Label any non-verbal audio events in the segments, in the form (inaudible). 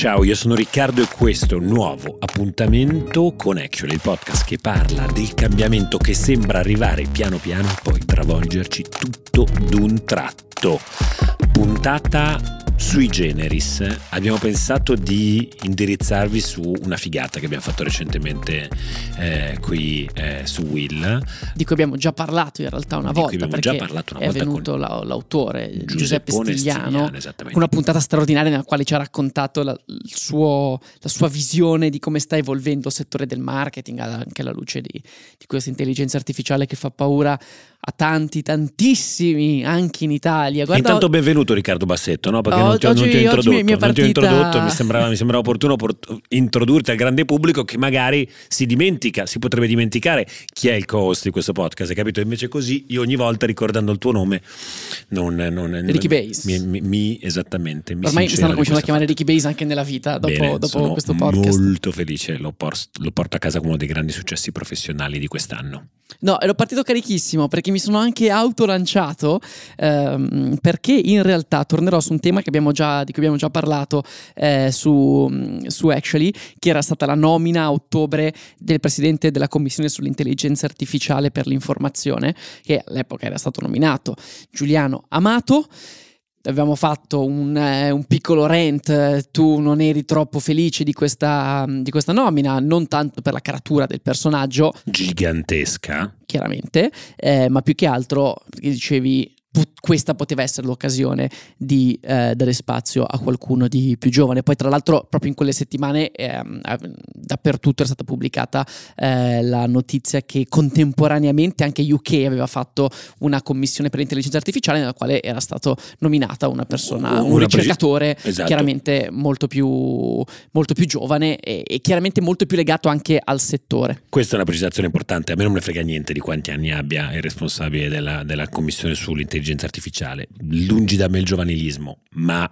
Ciao, io sono Riccardo e questo è un nuovo appuntamento con Actually, il podcast che parla del cambiamento che sembra arrivare piano piano e poi travolgerci tutto d'un tratto. Puntata sui generis abbiamo pensato di indirizzarvi su una figata che abbiamo fatto recentemente eh, qui eh, su Will. Di cui abbiamo già parlato in realtà una Di cui volta. abbiamo perché già parlato una è volta venuto con la- l'autore Giuseppe Giuseppone Stigliano, Stigliano, una puntata straordinaria nella quale ci ha raccontato la, suo- la sua visione di come sta evolvendo il settore del marketing, anche alla luce di, di questa intelligenza artificiale che fa paura a tanti, tantissimi, anche in Italia. Guarda, Intanto benvenuto Riccardo Bassetto, no? perché Oh, non ho- non oggi- ti ho oggi introdotto, mi è non ti ho partita- introdotto, mi sembrava, mi sembrava opportuno port- introdurti al grande pubblico che magari si dimentica, si potrebbe dimenticare chi è il co-host di questo podcast, hai capito? Invece così io ogni volta ricordando il tuo nome non... non Ricky Base. Mi, mi- mi- esattamente, mi ormai mi stanno cominciando a chiamare. Ricky Base anche nella vita dopo, Bene, dopo sono questo podcast. molto felice, lo, por- lo porto a casa come uno dei grandi successi professionali di quest'anno. No, ero partito carichissimo perché mi sono anche autolanciato ehm, perché in realtà tornerò su un tema che abbiamo già, di cui abbiamo già parlato eh, su, su Actually, che era stata la nomina a ottobre del presidente della Commissione sull'intelligenza artificiale per l'informazione, che all'epoca era stato nominato Giuliano Amato. Avevamo fatto un, eh, un piccolo rant, eh, tu non eri troppo felice di questa, di questa nomina, non tanto per la caratura del personaggio, Gigantesca. chiaramente, eh, ma più che altro perché dicevi questa poteva essere l'occasione di eh, dare spazio a qualcuno di più giovane. Poi, tra l'altro, proprio in quelle settimane av- dappertutto è stata pubblicata eh, la notizia che contemporaneamente anche UK aveva fatto una commissione per l'intelligenza artificiale nella quale era stato nominata una persona, un Una ricercatore Esatto. chiaramente molto più, molto più giovane e, e chiaramente molto più legato anche al settore. Questa è una precisazione importante. A me non me ne frega niente di quanti anni abbia il responsabile della, della commissione sull'intelligenza artificiale. Lungi da me il giovanilismo, ma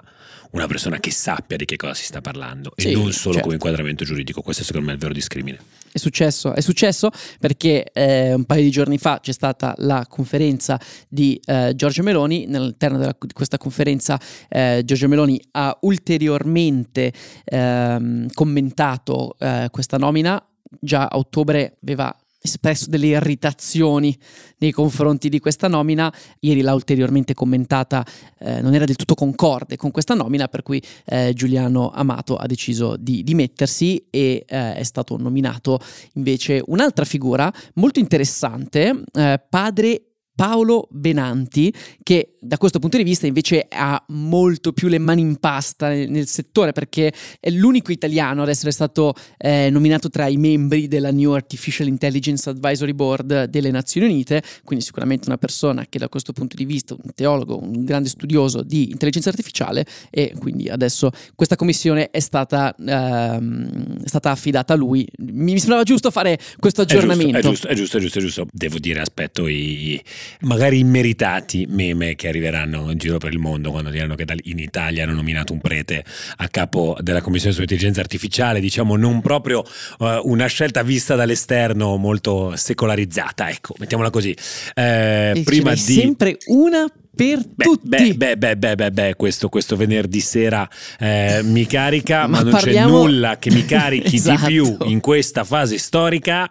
una persona che sappia di che cosa si sta parlando Sì, e non solo certo. come inquadramento giuridico. Questo secondo me è il vero discrimine. È successo, è successo perché eh, un paio di giorni fa c'è stata la conferenza di eh, Giorgio Meloni. All'interno della- di questa conferenza eh, Giorgio Meloni ha ulteriormente ehm, commentato eh, questa nomina. Già a ottobre aveva espresso delle irritazioni nei confronti di questa nomina. Ieri l'ha ulteriormente commentata, eh, non era del tutto concorde con questa nomina, per cui eh, Giuliano Amato ha deciso di dimettersi e eh, è stato nominato invece un'altra figura molto interessante, eh, padre Paolo Benanti, che da questo punto di vista invece ha molto più le mani in pasta nel, nel settore, perché è l'unico italiano ad essere stato eh, nominato tra i membri della New Artificial Intelligence Advisory Board delle Nazioni Unite, quindi sicuramente una persona che da questo punto di vista, un teologo, un grande studioso di intelligenza artificiale e quindi adesso questa commissione è stata, ehm, è stata affidata a lui. Mi, mi sembrava giusto fare questo aggiornamento. È giusto, è giusto, è giusto, è giusto. Devo dire, aspetto i- magari immeritati meme che arriveranno in giro per il mondo quando diranno che in Italia hanno nominato un prete a capo della Commissione sull'intelligenza artificiale, diciamo non proprio eh, una scelta vista dall'esterno molto secolarizzata, ecco, mettiamola così. Eh, prima di... sempre una per Beh, tutti. beh, beh, beh, beh, beh, beh, questo, questo venerdì sera eh, mi carica, (laughs) ma, Ma non parliamo- c'è nulla che mi carichi Esatto. di più in questa fase storica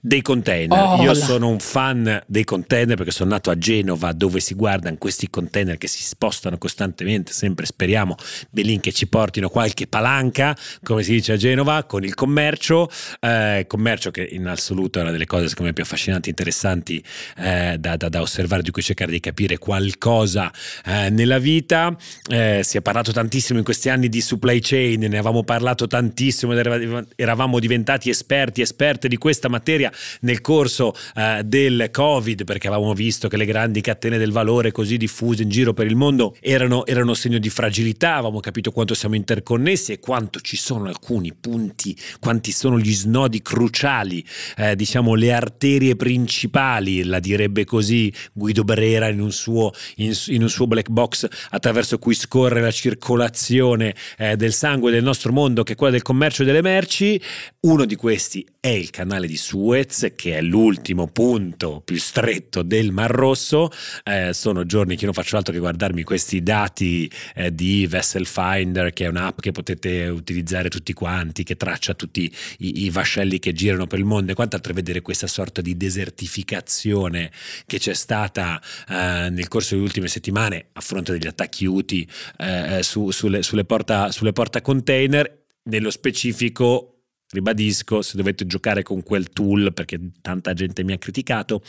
dei container. Oh, Io la- sono un fan dei container perché sono nato a Genova dove si guardano questi container che si spostano costantemente, sempre speriamo Belin che ci portino qualche palanca, come si dice a Genova, con il commercio, eh, commercio che in assoluto è una delle cose secondo me più affascinanti interessanti eh, da, da- da osservare, di cui cercare di capire qualcosa cosa eh, nella vita. Eh, si è parlato tantissimo in questi anni di supply chain, ne avevamo parlato tantissimo, eravamo diventati esperti, esperte di questa materia nel corso eh, del Covid, perché avevamo visto che le grandi catene del valore così diffuse in giro per il mondo erano, erano segno di fragilità, avevamo capito quanto siamo interconnessi e quanto ci sono alcuni punti, quanti sono gli snodi cruciali, eh, diciamo le arterie principali, la direbbe così Guido Brera in un suo, in, in un suo black box attraverso cui scorre la circolazione eh, del sangue del nostro mondo, che è quella del commercio delle merci. Uno di questi è il canale di Suez, che è l'ultimo punto più stretto del Mar Rosso. Eh, sono giorni che non faccio altro che guardarmi questi dati eh, di Vessel Finder, che è un'app che potete utilizzare tutti quanti, che traccia tutti i, i vascelli che girano per il mondo e quant'altro, e vedere questa sorta di desertificazione che c'è stata eh, nel corso delle ultime settimane a fronte degli attacchi UTI eh, su, sulle, sulle, porta, sulle porta container. Nello specifico ribadisco, se dovete giocare con quel tool, perché tanta gente mi ha criticato,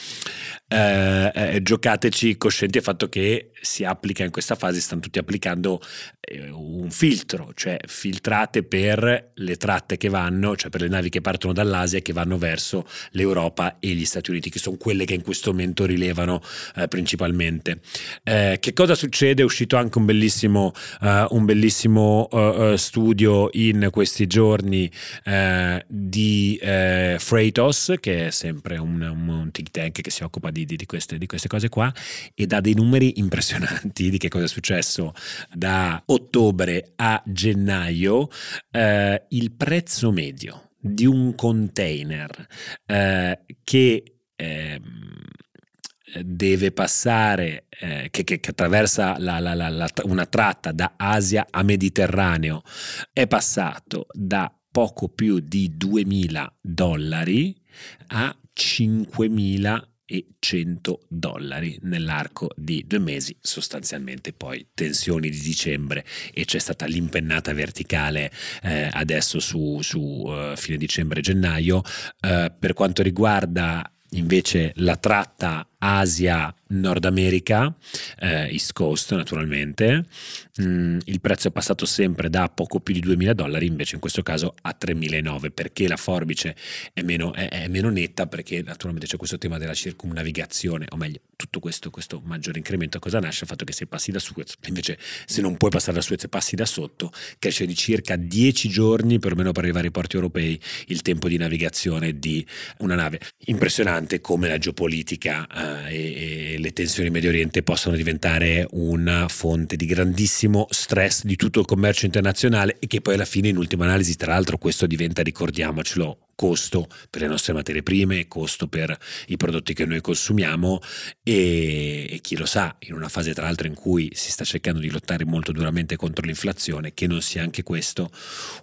eh, eh, giocateci coscienti del fatto che si applica in questa fase, stanno tutti applicando eh, un filtro, cioè filtrate per le tratte che vanno, cioè per le navi che partono dall'Asia e che vanno verso l'Europa e gli Stati Uniti, che sono quelle che in questo momento rilevano eh, principalmente. Eh, che cosa succede? È uscito anche un bellissimo, uh, un bellissimo studio in questi giorni di Freightos, che è sempre un, un, think tank che si occupa di, di, di, queste, di queste cose qua, e dà dei numeri impressionanti (laughs) di che cosa è successo da ottobre a gennaio. Eh, il prezzo medio di un container eh, che eh, deve passare, eh, che, che, che, attraversa la, la, la, una tratta da Asia a Mediterraneo, è passato da poco più di 2.000 dollari a 5.000 e 100 dollari nell'arco di due mesi, sostanzialmente poi tensioni di dicembre e c'è stata l'impennata verticale eh, adesso su, su uh, fine dicembre-gennaio. Uh, per quanto riguarda invece la tratta Asia-Nord America, eh, East Coast naturalmente, mm, il prezzo è passato sempre da poco più di 2.000 dollari, invece in questo caso a 3.900, perché la forbice è meno, è, è meno, netta, perché naturalmente c'è questo tema della circumnavigazione, o meglio, tutto questo, questo maggiore incremento a cosa nasce? Il fatto che se passi da Suez, invece se non puoi passare da Suez e passi da sotto, cresce di circa 10 giorni, perlomeno per arrivare ai porti europei, il tempo di navigazione di una nave. Impressionante come la geopolitica eh, e, e le tensioni in Medio Oriente possano diventare una fonte di grandissimo stress di tutto il commercio internazionale e che poi alla fine in ultima analisi tra l'altro questo diventa, ricordiamocelo, costo per le nostre materie prime, costo per i prodotti che noi consumiamo e, e, chi lo sa, in una fase tra l'altro in cui si sta cercando di lottare molto duramente contro l'inflazione, che non sia anche questo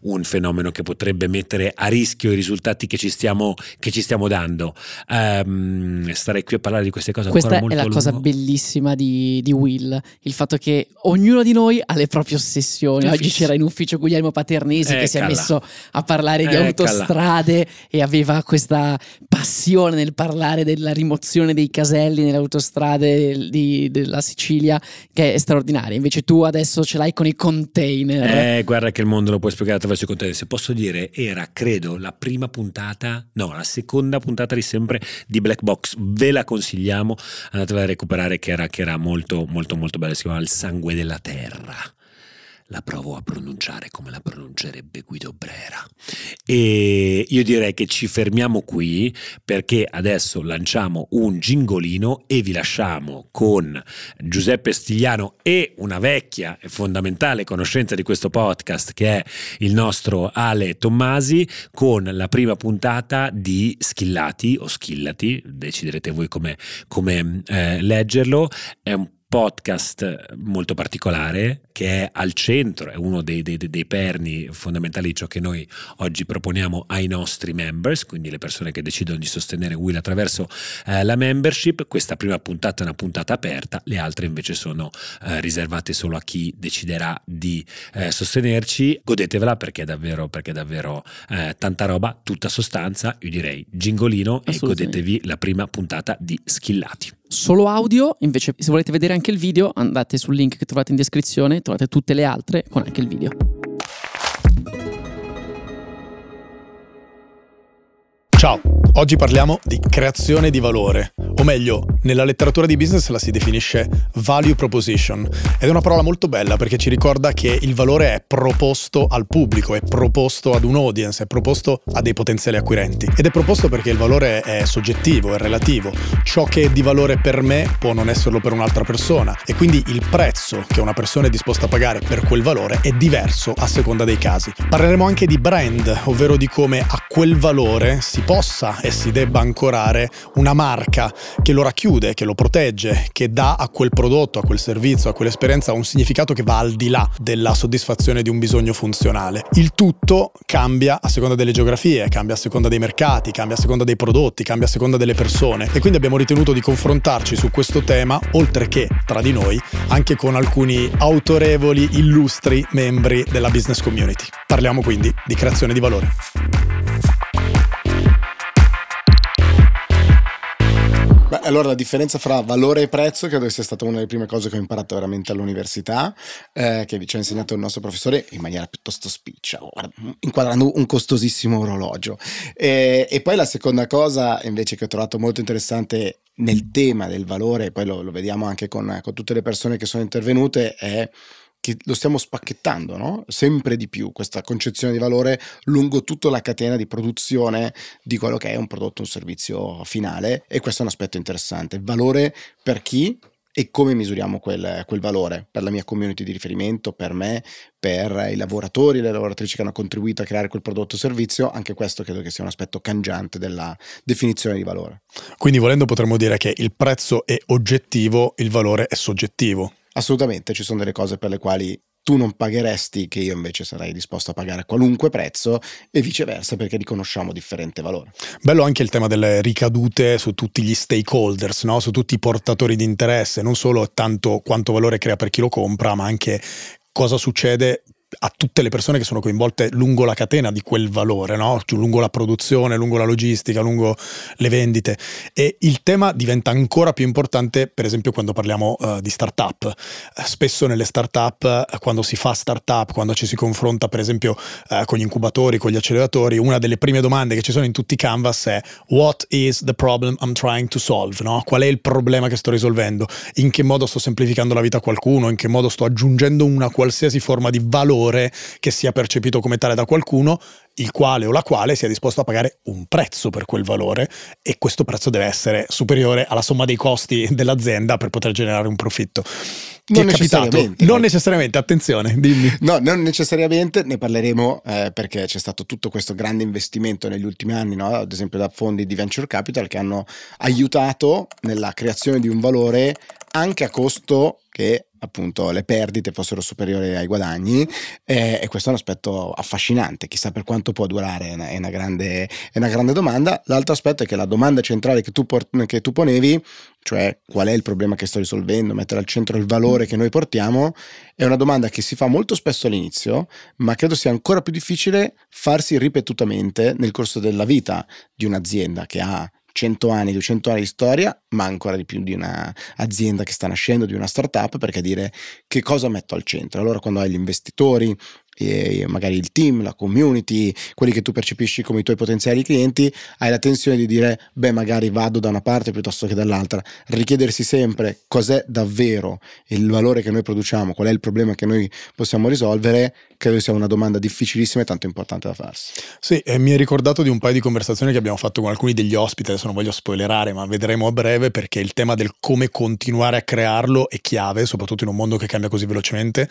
un fenomeno che potrebbe mettere a rischio i risultati che ci stiamo, che ci stiamo dando. Um, starei qui a parlare di queste cose Questa ancora molto è la lungo. cosa bellissima di, di, Will, il fatto che ognuno di noi ha le proprie ossessioni. Oggi c'era in ufficio Guglielmo Paternesi Eccala. che si è messo a parlare di Eccala. autostrade e aveva questa passione nel parlare della rimozione dei caselli nelle autostrade di, della Sicilia che è straordinaria. Invece tu adesso ce l'hai con i container. Eh, guarda che il mondo lo puoi spiegare attraverso i container. Se posso dire, era credo la prima puntata, no, la seconda puntata di sempre di Black Box. Ve la consigliamo, andatela a recuperare che era, che era molto molto molto bella. Si chiama Il sangue della terra la provo a pronunciare come la pronuncerebbe Guido Brera. E io direi che ci fermiamo qui perché adesso lanciamo un gingolino e vi lasciamo con Giuseppe Stigliano e una vecchia e fondamentale conoscenza di questo podcast che è il nostro Ale Tommasi con la prima puntata di Schillati o Schillati, deciderete voi come, come eh, leggerlo. È un podcast molto particolare che è al centro, è uno dei, dei, dei, perni fondamentali di ciò che noi oggi proponiamo ai nostri members, quindi le persone che decidono di sostenere Will attraverso eh, la membership. Questa prima puntata è una puntata aperta, le altre invece sono eh, riservate solo a chi deciderà di eh, sostenerci. Godetevela perché è davvero, perché è davvero eh, tanta roba, tutta sostanza, io direi gingolino e godetevi la prima puntata di Schillati. Solo audio, invece se volete vedere anche il video andate sul link che trovate in descrizione, trovate tutte le altre con anche il video. Ciao, oggi parliamo di creazione di valore, o meglio, nella letteratura di business la si definisce value proposition ed è una parola molto bella perché ci ricorda che il valore è proposto al pubblico, è proposto ad un audience, è proposto a dei potenziali acquirenti ed è proposto perché il valore è soggettivo, è relativo. Ciò che è di valore per me può non esserlo per un'altra persona e quindi il prezzo che una persona è disposta a pagare per quel valore è diverso a seconda dei casi. Parleremo anche di brand, ovvero di come a quel valore si può possa e si debba ancorare una marca che lo racchiude, che lo protegge, che dà a quel prodotto, a quel servizio, a quell'esperienza un significato che va al di là della soddisfazione di un bisogno funzionale. Il tutto cambia a seconda delle geografie, cambia a seconda dei mercati, cambia a seconda dei prodotti, cambia a seconda delle persone e quindi abbiamo ritenuto di confrontarci su questo tema, oltre che tra di noi, anche con alcuni autorevoli, illustri membri della business community. Parliamo quindi di creazione di valore. Beh, allora la differenza fra valore e prezzo credo sia stata una delle prime cose che ho imparato veramente all'università, eh, che ci ha insegnato il nostro professore in maniera piuttosto spiccia, inquadrando un costosissimo orologio. E, e, poi la seconda cosa invece che ho trovato molto interessante nel tema del valore, poi lo, lo vediamo anche con, con tutte le persone che sono intervenute, è che lo stiamo spacchettando no? sempre di più, questa concezione di valore lungo tutta la catena di produzione di quello che è un prodotto, un servizio finale e questo è un aspetto interessante. valore per chi e come misuriamo quel, quel, valore per la mia community di riferimento, per me, per i lavoratori e le lavoratrici che hanno contribuito a creare quel prodotto o servizio, anche questo credo che sia un aspetto cangiante della definizione di valore. Quindi volendo potremmo dire che il prezzo è oggettivo, il valore è soggettivo. Assolutamente, ci sono delle cose per le quali tu non pagheresti che io invece sarei disposto a pagare a qualunque prezzo e viceversa perché riconosciamo differente valore. Bello anche il tema delle ricadute su tutti gli stakeholders, no? su tutti i portatori di interesse, non solo tanto quanto valore crea per chi lo compra, ma anche cosa succede a tutte le persone che sono coinvolte lungo la catena di quel valore, no? lungo la produzione, lungo la logistica, lungo le vendite. E il tema diventa ancora più importante, per esempio, quando parliamo uh, di startup. Uh, spesso nelle startup, uh, quando si fa startup, quando ci si confronta, per esempio, con gli incubatori, con gli acceleratori, una delle prime domande che ci sono in tutti i canvas è: What is the problem I'm trying to solve? No? Qual è il problema che sto risolvendo? In che modo sto semplificando la vita a qualcuno? In che modo sto aggiungendo una qualsiasi forma di valore? Valore che sia percepito come tale da qualcuno, il quale o la quale sia disposto a pagare un prezzo per quel valore e questo prezzo deve essere superiore alla somma dei costi dell'azienda per poter generare un profitto. Ti non è capitato? Non necessariamente, attenzione, dimmi. No, non necessariamente, ne parleremo eh, perché c'è stato tutto questo grande investimento negli ultimi anni, no? ad esempio da fondi di venture capital che hanno aiutato nella creazione di un valore anche a costo che appunto le perdite fossero superiori ai guadagni eh, e questo è un aspetto affascinante, chissà per quanto può durare, è una, è una, grande, è una grande, domanda. L'altro aspetto è che la domanda centrale che tu, che tu ponevi, cioè qual è il problema che sto risolvendo, mettere al centro il valore che noi portiamo, è una domanda che si fa molto spesso all'inizio, ma credo sia ancora più difficile farsi ripetutamente nel corso della vita di un'azienda che ha 100 anni, 200 anni di storia, ma ancora di più di un'azienda che sta nascendo, di una startup, perché dire che cosa metto al centro. Allora quando hai gli investitori, magari il team, la community, quelli che tu percepisci come i tuoi potenziali clienti, hai la tensione di dire, beh, magari vado da una parte piuttosto che dall'altra. Richiedersi sempre cos'è davvero il valore che noi produciamo, qual è il problema che noi possiamo risolvere, credo sia una domanda difficilissima e tanto importante da farsi. Sì, e mi è ricordato di un paio di conversazioni che abbiamo fatto con alcuni degli ospiti, adesso non voglio spoilerare, ma vedremo a breve perché il tema del come continuare a crearlo è chiave, soprattutto in un mondo che cambia così velocemente.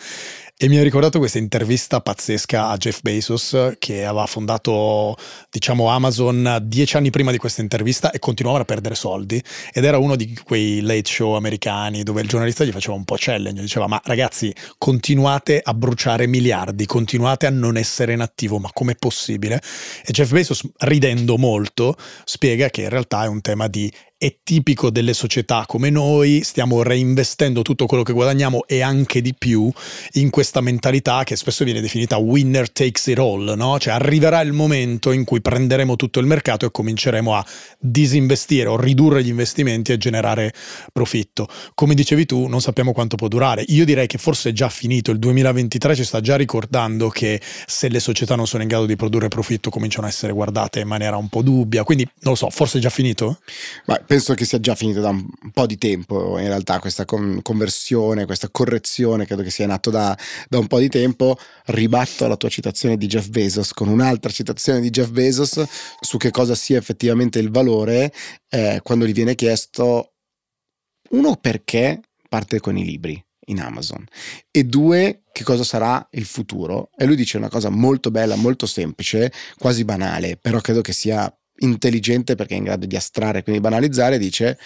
E mi ha ricordato questa intervista pazzesca a Jeff Bezos che aveva fondato, diciamo, Amazon dieci anni prima di questa intervista e continuava a perdere soldi. Ed era uno di quei late show americani dove il giornalista gli faceva un po' challenge, diceva ma ragazzi continuate a bruciare miliardi continuate a non essere in attivo, ma com'è possibile? E Jeff Bezos, ridendo molto, spiega che in realtà è un tema di è tipico delle società come noi, stiamo reinvestendo tutto quello che guadagniamo e anche di più in questa mentalità che spesso viene definita winner takes it all, no? Cioè arriverà il momento in cui prenderemo tutto il mercato e cominceremo a disinvestire o ridurre gli investimenti e generare profitto. Come dicevi tu, non sappiamo quanto può durare. Io direi che forse è già finito, il 2023 ci sta già ricordando che se le società non sono in grado di produrre profitto cominciano a essere guardate in maniera un po' dubbia, quindi non lo so, forse è già finito? Ma penso che sia già finito da un po' di tempo in realtà questa conversione, questa correzione, credo che sia nato da, da un po' di tempo. Ribatto la tua citazione di Jeff Bezos con un'altra citazione di Jeff Bezos su che cosa sia effettivamente il valore eh, quando gli viene chiesto uno perché parte con i libri in Amazon e due che cosa sarà il futuro e lui dice una cosa molto bella molto semplice quasi banale però credo che sia intelligente perché è in grado di astrarre quindi banalizzare dice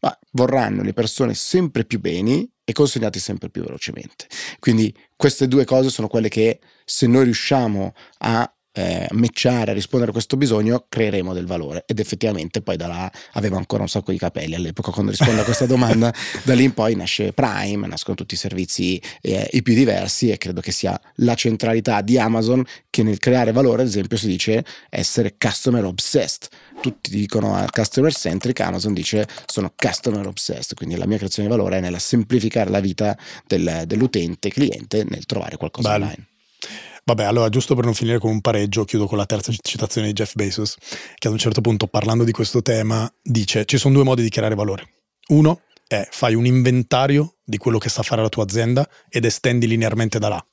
ma vorranno le persone sempre più beni e consegnati sempre più velocemente quindi queste due cose sono quelle che se noi riusciamo a eh, matchare, a rispondere a questo bisogno, creeremo del valore. Ed effettivamente poi da là avevo ancora un sacco di capelli all'epoca quando rispondo a questa domanda, (laughs) da lì in poi nasce Prime, nascono tutti i servizi eh, i più diversi e credo che sia la centralità di Amazon che nel creare valore, ad esempio, si dice essere customer obsessed. Tutti dicono customer centric, Amazon dice sono customer obsessed, quindi la mia creazione di valore è nella semplificare la vita del, dell'utente, cliente, nel trovare qualcosa Bello. online. Vabbè, allora giusto per non finire con un pareggio, chiudo con la terza citazione di Jeff Bezos, che ad un certo punto parlando di questo tema dice ci sono due modi di creare valore. Uno è fai un inventario di quello che sa fare la tua azienda ed estendi linearmente da là.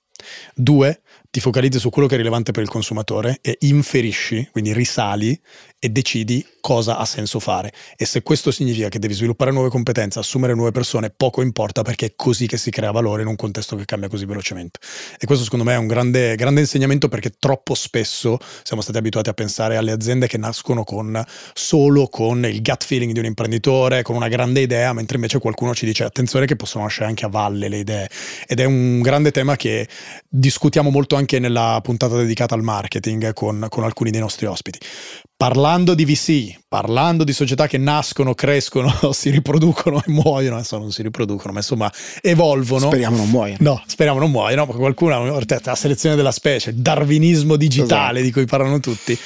Due, ti focalizzi su quello che è rilevante per il consumatore e inferisci, quindi risali e decidi cosa ha senso fare. E se questo significa che devi sviluppare nuove competenze, assumere nuove persone, poco importa perché è così che si crea valore in un contesto che cambia così velocemente. E questo secondo me è un grande, grande insegnamento perché troppo spesso siamo stati abituati a pensare alle aziende che nascono con, solo con il gut feeling di un imprenditore, con una grande idea, mentre invece qualcuno ci dice attenzione che possono nascere anche a valle le idee. Ed è un grande tema che discutiamo molto anche nella puntata dedicata al marketing con, con alcuni dei nostri ospiti. Parlando di VC, parlando di società che nascono, crescono, (laughs) si riproducono e muoiono, adesso non si riproducono, ma insomma evolvono. Speriamo non muoiano. No, speriamo non muoiano, perché qualcuno, la selezione della specie, il darwinismo digitale esatto. di cui parlano tutti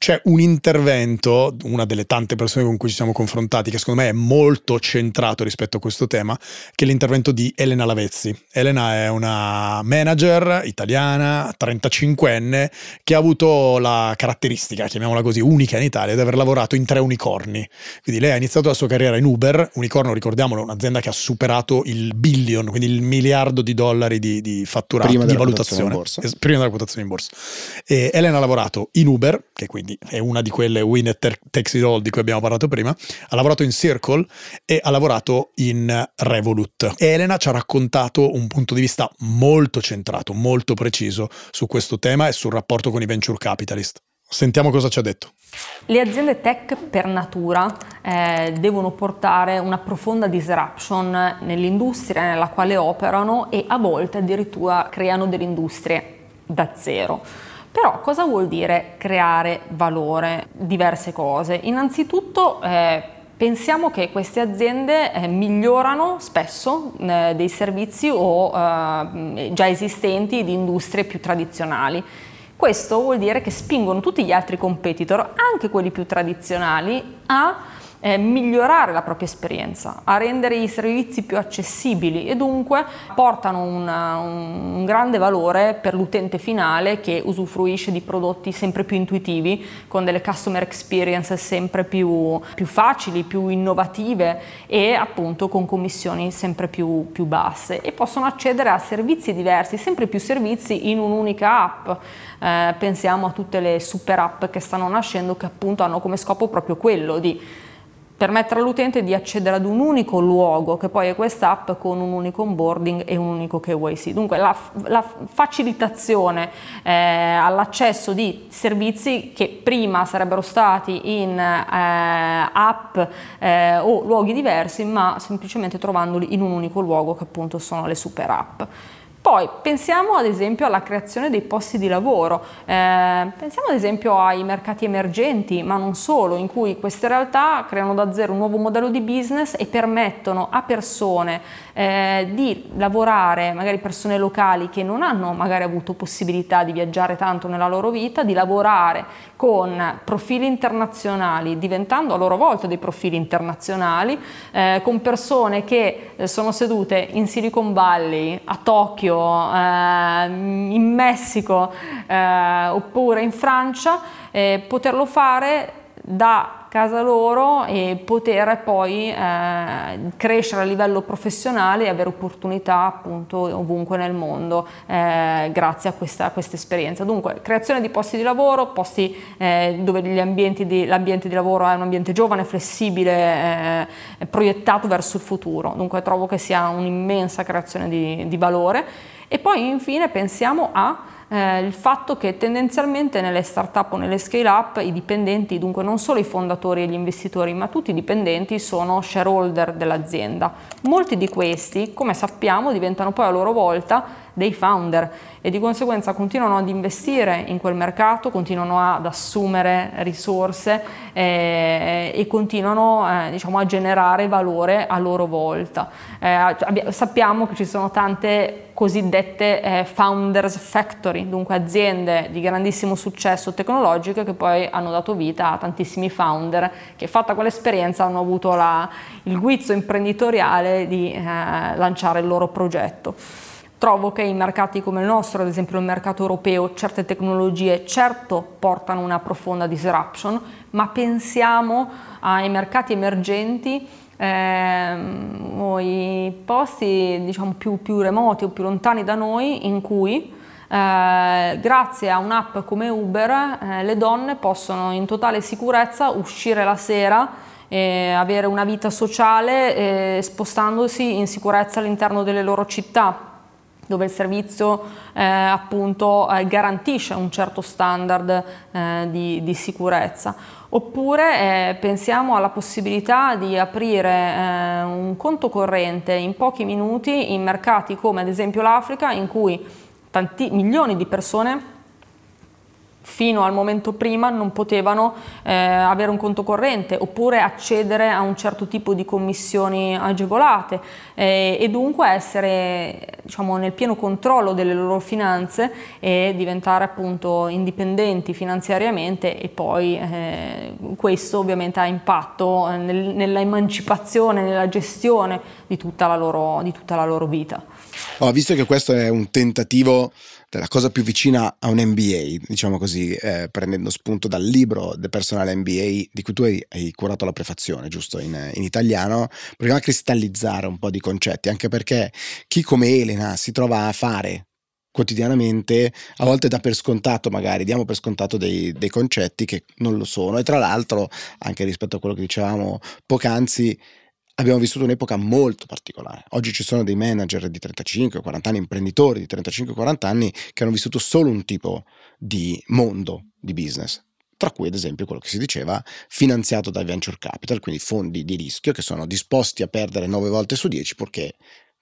c'è un intervento, una delle tante persone con cui ci siamo confrontati, che secondo me è molto centrato rispetto a questo tema, che è l'intervento di Elena Lavezzi. Elena è una manager italiana, 35enne, che ha avuto la caratteristica, chiamiamola così, unica in Italia, di aver lavorato in tre unicorni. Quindi lei ha iniziato la sua carriera in Uber, unicorno, ricordiamolo, un'azienda che ha superato il billion, quindi il miliardo di dollari di, di fatturato, prima di valutazione. Prima della quotazione in borsa. E Elena ha lavorato in Uber, che quindi quindi è una di quelle winner takes it all di cui abbiamo parlato prima, ha lavorato in Circle e ha lavorato in Revolut. Elena ci ha raccontato un punto di vista molto centrato, molto preciso su questo tema e sul rapporto con i venture capitalist. Sentiamo cosa ci ha detto. Le aziende tech per natura eh, devono portare una profonda disruption nell'industria nella quale operano e a volte addirittura creano delle industrie da zero. Però cosa vuol dire creare valore? Diverse cose. Innanzitutto eh, pensiamo che queste aziende eh, migliorano spesso eh, dei servizi o eh, già esistenti di industrie più tradizionali. Questo vuol dire che spingono tutti gli altri competitor, anche quelli più tradizionali, a eh, migliorare la propria esperienza, a rendere i servizi più accessibili e dunque portano una, un grande valore per l'utente finale che usufruisce di prodotti sempre più intuitivi, con delle customer experience sempre più, più facili, più innovative e appunto con commissioni sempre più, più basse e possono accedere a servizi diversi, sempre più servizi in un'unica app. Eh, pensiamo a tutte le super app che stanno nascendo che appunto hanno come scopo proprio quello di permettere all'utente di accedere ad un unico luogo che poi è quest'app con un unico onboarding e un unico KYC. Dunque la, la facilitazione eh, all'accesso di servizi che prima sarebbero stati in eh, app eh, o luoghi diversi ma semplicemente trovandoli in un unico luogo che appunto sono le super app. Poi pensiamo ad esempio alla creazione dei posti di lavoro, eh, pensiamo ad esempio ai mercati emergenti, ma non solo, in cui queste realtà creano da zero un nuovo modello di business e permettono a persone eh, di lavorare, magari persone locali che non hanno magari avuto possibilità di viaggiare tanto nella loro vita, di lavorare con profili internazionali, diventando a loro volta dei profili internazionali, eh, con persone che eh, sono sedute in Silicon Valley, a Tokyo, eh, in Messico eh, oppure in Francia, eh, poterlo fare da casa loro e poter poi eh, crescere a livello professionale e avere opportunità appunto ovunque nel mondo eh, grazie a questa, a questa, esperienza. Dunque, creazione di posti di lavoro, posti eh, dove di, l'ambiente di lavoro è un ambiente giovane, flessibile, eh, proiettato verso il futuro. Dunque trovo che sia un'immensa creazione di, di valore. E poi infine pensiamo a eh, il fatto che tendenzialmente nelle start-up o nelle scale-up i dipendenti, dunque non solo i fondatori e gli investitori, ma tutti i dipendenti sono shareholder dell'azienda. Molti di questi, come sappiamo, diventano poi a loro volta dei founder e di conseguenza continuano ad investire in quel mercato, continuano ad assumere risorse eh, e continuano eh, diciamo, a generare valore a loro volta. Eh, sappiamo che ci sono tante cosiddette eh, founders factory, dunque aziende di grandissimo successo tecnologico che poi hanno dato vita a tantissimi founder che fatta quell'esperienza hanno avuto la, il guizzo imprenditoriale di eh, lanciare il loro progetto. Trovo che in mercati come il nostro, ad esempio il mercato europeo, certe tecnologie certo portano una profonda disruption, ma pensiamo ai mercati emergenti eh, i posti diciamo, più, più, remoti o più lontani da noi in cui eh, grazie a un'app come Uber eh, le donne possono in totale sicurezza uscire la sera e avere una vita sociale eh, spostandosi in sicurezza all'interno delle loro città dove il servizio eh, appunto eh, garantisce un certo standard eh, di, di, sicurezza. Oppure eh, pensiamo alla possibilità di aprire eh, un conto corrente in pochi minuti in mercati come ad esempio l'Africa in cui tanti, milioni di persone fino al momento prima non potevano eh, avere un conto corrente oppure accedere a un certo tipo di commissioni agevolate eh, e dunque essere diciamo, nel pieno controllo delle loro finanze e diventare appunto indipendenti finanziariamente e poi eh, questo ovviamente ha impatto nel, nella emancipazione, nella gestione di tutta la loro, tutta la loro vita. Oh, visto che questo è un tentativo la cosa più vicina a un MBA, diciamo così, eh, prendendo spunto dal libro The Personal MBA di cui tu hai, hai curato la prefazione, giusto, in, in, italiano, proviamo a cristallizzare un po' di concetti, anche perché chi come Elena si trova a fare quotidianamente, a volte dà per scontato, magari diamo per scontato dei, dei concetti che non lo sono. E tra l'altro, anche rispetto a quello che dicevamo poc'anzi, abbiamo vissuto un'epoca molto particolare. Oggi ci sono dei manager di 35-40 anni, imprenditori di 35-40 anni che hanno vissuto solo un tipo di mondo di business, tra cui ad esempio quello che si diceva finanziato dai venture capital, quindi fondi di rischio che sono disposti a perdere 9 volte su 10 purché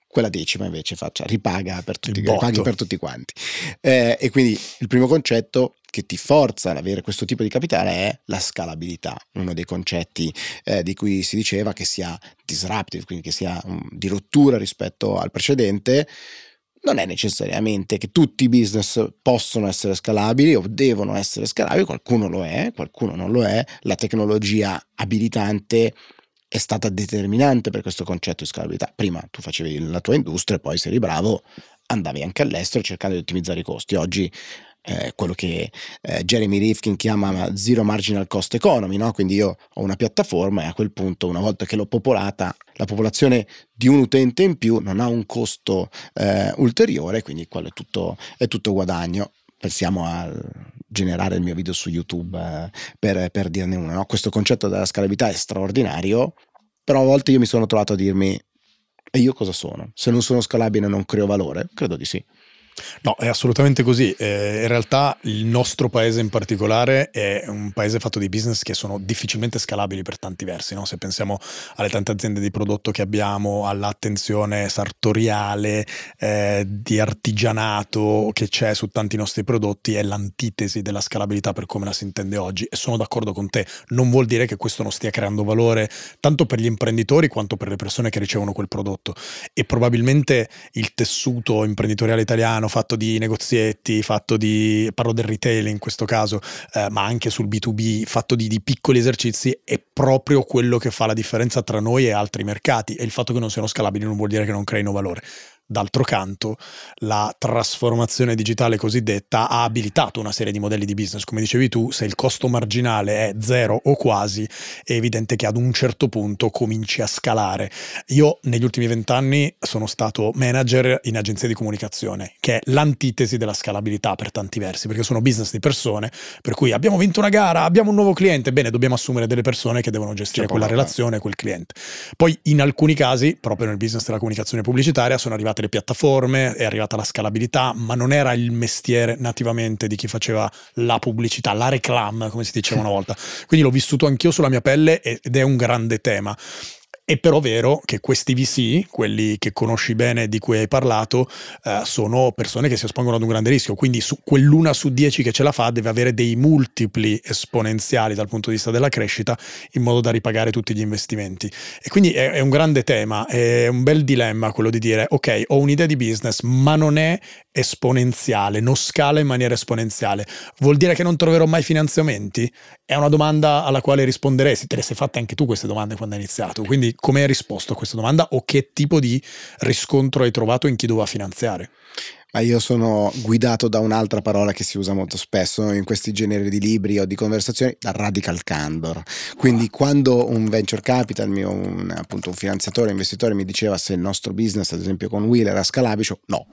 quella decima invece faccia, ripaga per tutti, per tutti quanti. Eh, e quindi il primo concetto che ti forza ad avere questo tipo di capitale è la scalabilità, uno dei concetti eh, di cui si diceva che sia disruptive, quindi che sia um, di rottura rispetto al precedente. Non è necessariamente che tutti i business possono essere scalabili o devono essere scalabili, qualcuno lo è, qualcuno non lo è. La tecnologia abilitante è stata determinante per questo concetto di scalabilità. Prima tu facevi la tua industria, poi se eri bravo andavi anche all'estero cercando di ottimizzare i costi. Oggi eh, quello che eh, Jeremy Rifkin chiama zero marginal cost economy, no? quindi io ho una piattaforma e a quel punto una volta che l'ho popolata la popolazione di un utente in più non ha un costo eh, ulteriore, quindi quello è tutto, è tutto guadagno. Pensiamo a generare il mio video su YouTube eh, per, per, dirne una. No? Questo concetto della scalabilità è straordinario, però a volte io mi sono trovato a dirmi, e io cosa sono? Se non sono scalabile non creo valore? Credo di sì. No, è assolutamente così. Eh, in realtà il nostro paese in particolare è un paese fatto di business che sono difficilmente scalabili per tanti versi. No? Se pensiamo alle tante aziende di prodotto che abbiamo, all'attenzione sartoriale, eh, di artigianato che c'è su tanti nostri prodotti, è l'antitesi della scalabilità per come la si intende oggi. E sono d'accordo con te. Non vuol dire che questo non stia creando valore tanto per gli imprenditori quanto per le persone che ricevono quel prodotto. E probabilmente il tessuto imprenditoriale italiano fatto di negozietti, fatto di, parlo del retail in questo caso, eh, ma anche sul B2B, fatto di, di, piccoli esercizi, è proprio quello che fa la differenza tra noi e altri mercati. E il fatto che non siano scalabili non vuol dire che non creino valore. D'altro canto, la trasformazione digitale cosiddetta ha abilitato una serie di modelli di business. Come dicevi tu, se il costo marginale è zero o quasi, è evidente che ad un certo punto cominci a scalare. Io negli ultimi vent'anni sono stato manager in agenzie di comunicazione, che è l'antitesi della scalabilità per tanti versi, perché sono business di persone, per cui abbiamo vinto una gara, abbiamo un nuovo cliente, bene, dobbiamo assumere delle persone che devono gestire C'è quella relazione, quel cliente. Poi in alcuni casi, proprio nel business della comunicazione pubblicitaria, sono arrivati arrivate le piattaforme, è arrivata la scalabilità, ma non era il mestiere nativamente di chi faceva la pubblicità, la reclam, come si diceva una (laughs) volta. Quindi l'ho vissuto anch'io sulla mia pelle ed è un grande tema. È però vero che questi VC, quelli che conosci bene di cui hai parlato, eh, sono persone che si espongono ad un grande rischio, quindi su quell'una su dieci che ce la fa deve avere dei multipli esponenziali dal punto di vista della crescita in modo da ripagare tutti gli investimenti. E quindi è, è un grande tema, è un bel dilemma quello di dire ok, ho un'idea di business, ma non è esponenziale, non scala in maniera esponenziale. Vuol dire che non troverò mai finanziamenti? È una domanda alla quale risponderei, se te le sei fatte anche tu queste domande quando hai iniziato. Quindi come hai risposto a questa domanda o che tipo di riscontro hai trovato in chi doveva finanziare? Ma io sono guidato da un'altra parola che si usa molto spesso in questi generi di libri o di conversazioni, da radical candor. Quindi wow. quando un venture capital, mio, un, appunto un finanziatore, un investitore mi diceva se il nostro business, ad esempio con Will, era scalabile, no.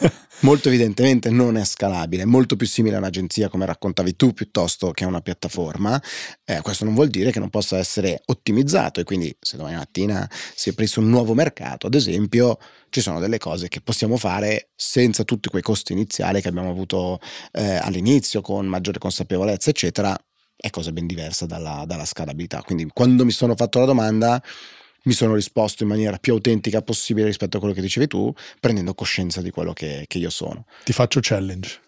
(laughs) molto evidentemente non è scalabile, è molto più simile a un'agenzia come raccontavi tu piuttosto che a una piattaforma. Eh, questo non vuol dire che non possa essere ottimizzato e quindi se domani mattina si aprisse un nuovo mercato, ad esempio, ci sono delle cose che possiamo fare senza tutti quei costi iniziali che abbiamo avuto eh, all'inizio con maggiore consapevolezza, eccetera. È cosa ben diversa dalla, dalla scalabilità. Quindi quando mi sono fatto la domanda mi sono risposto in maniera più autentica possibile rispetto a quello che dicevi tu, prendendo coscienza di quello che, che io sono. Ti faccio challenge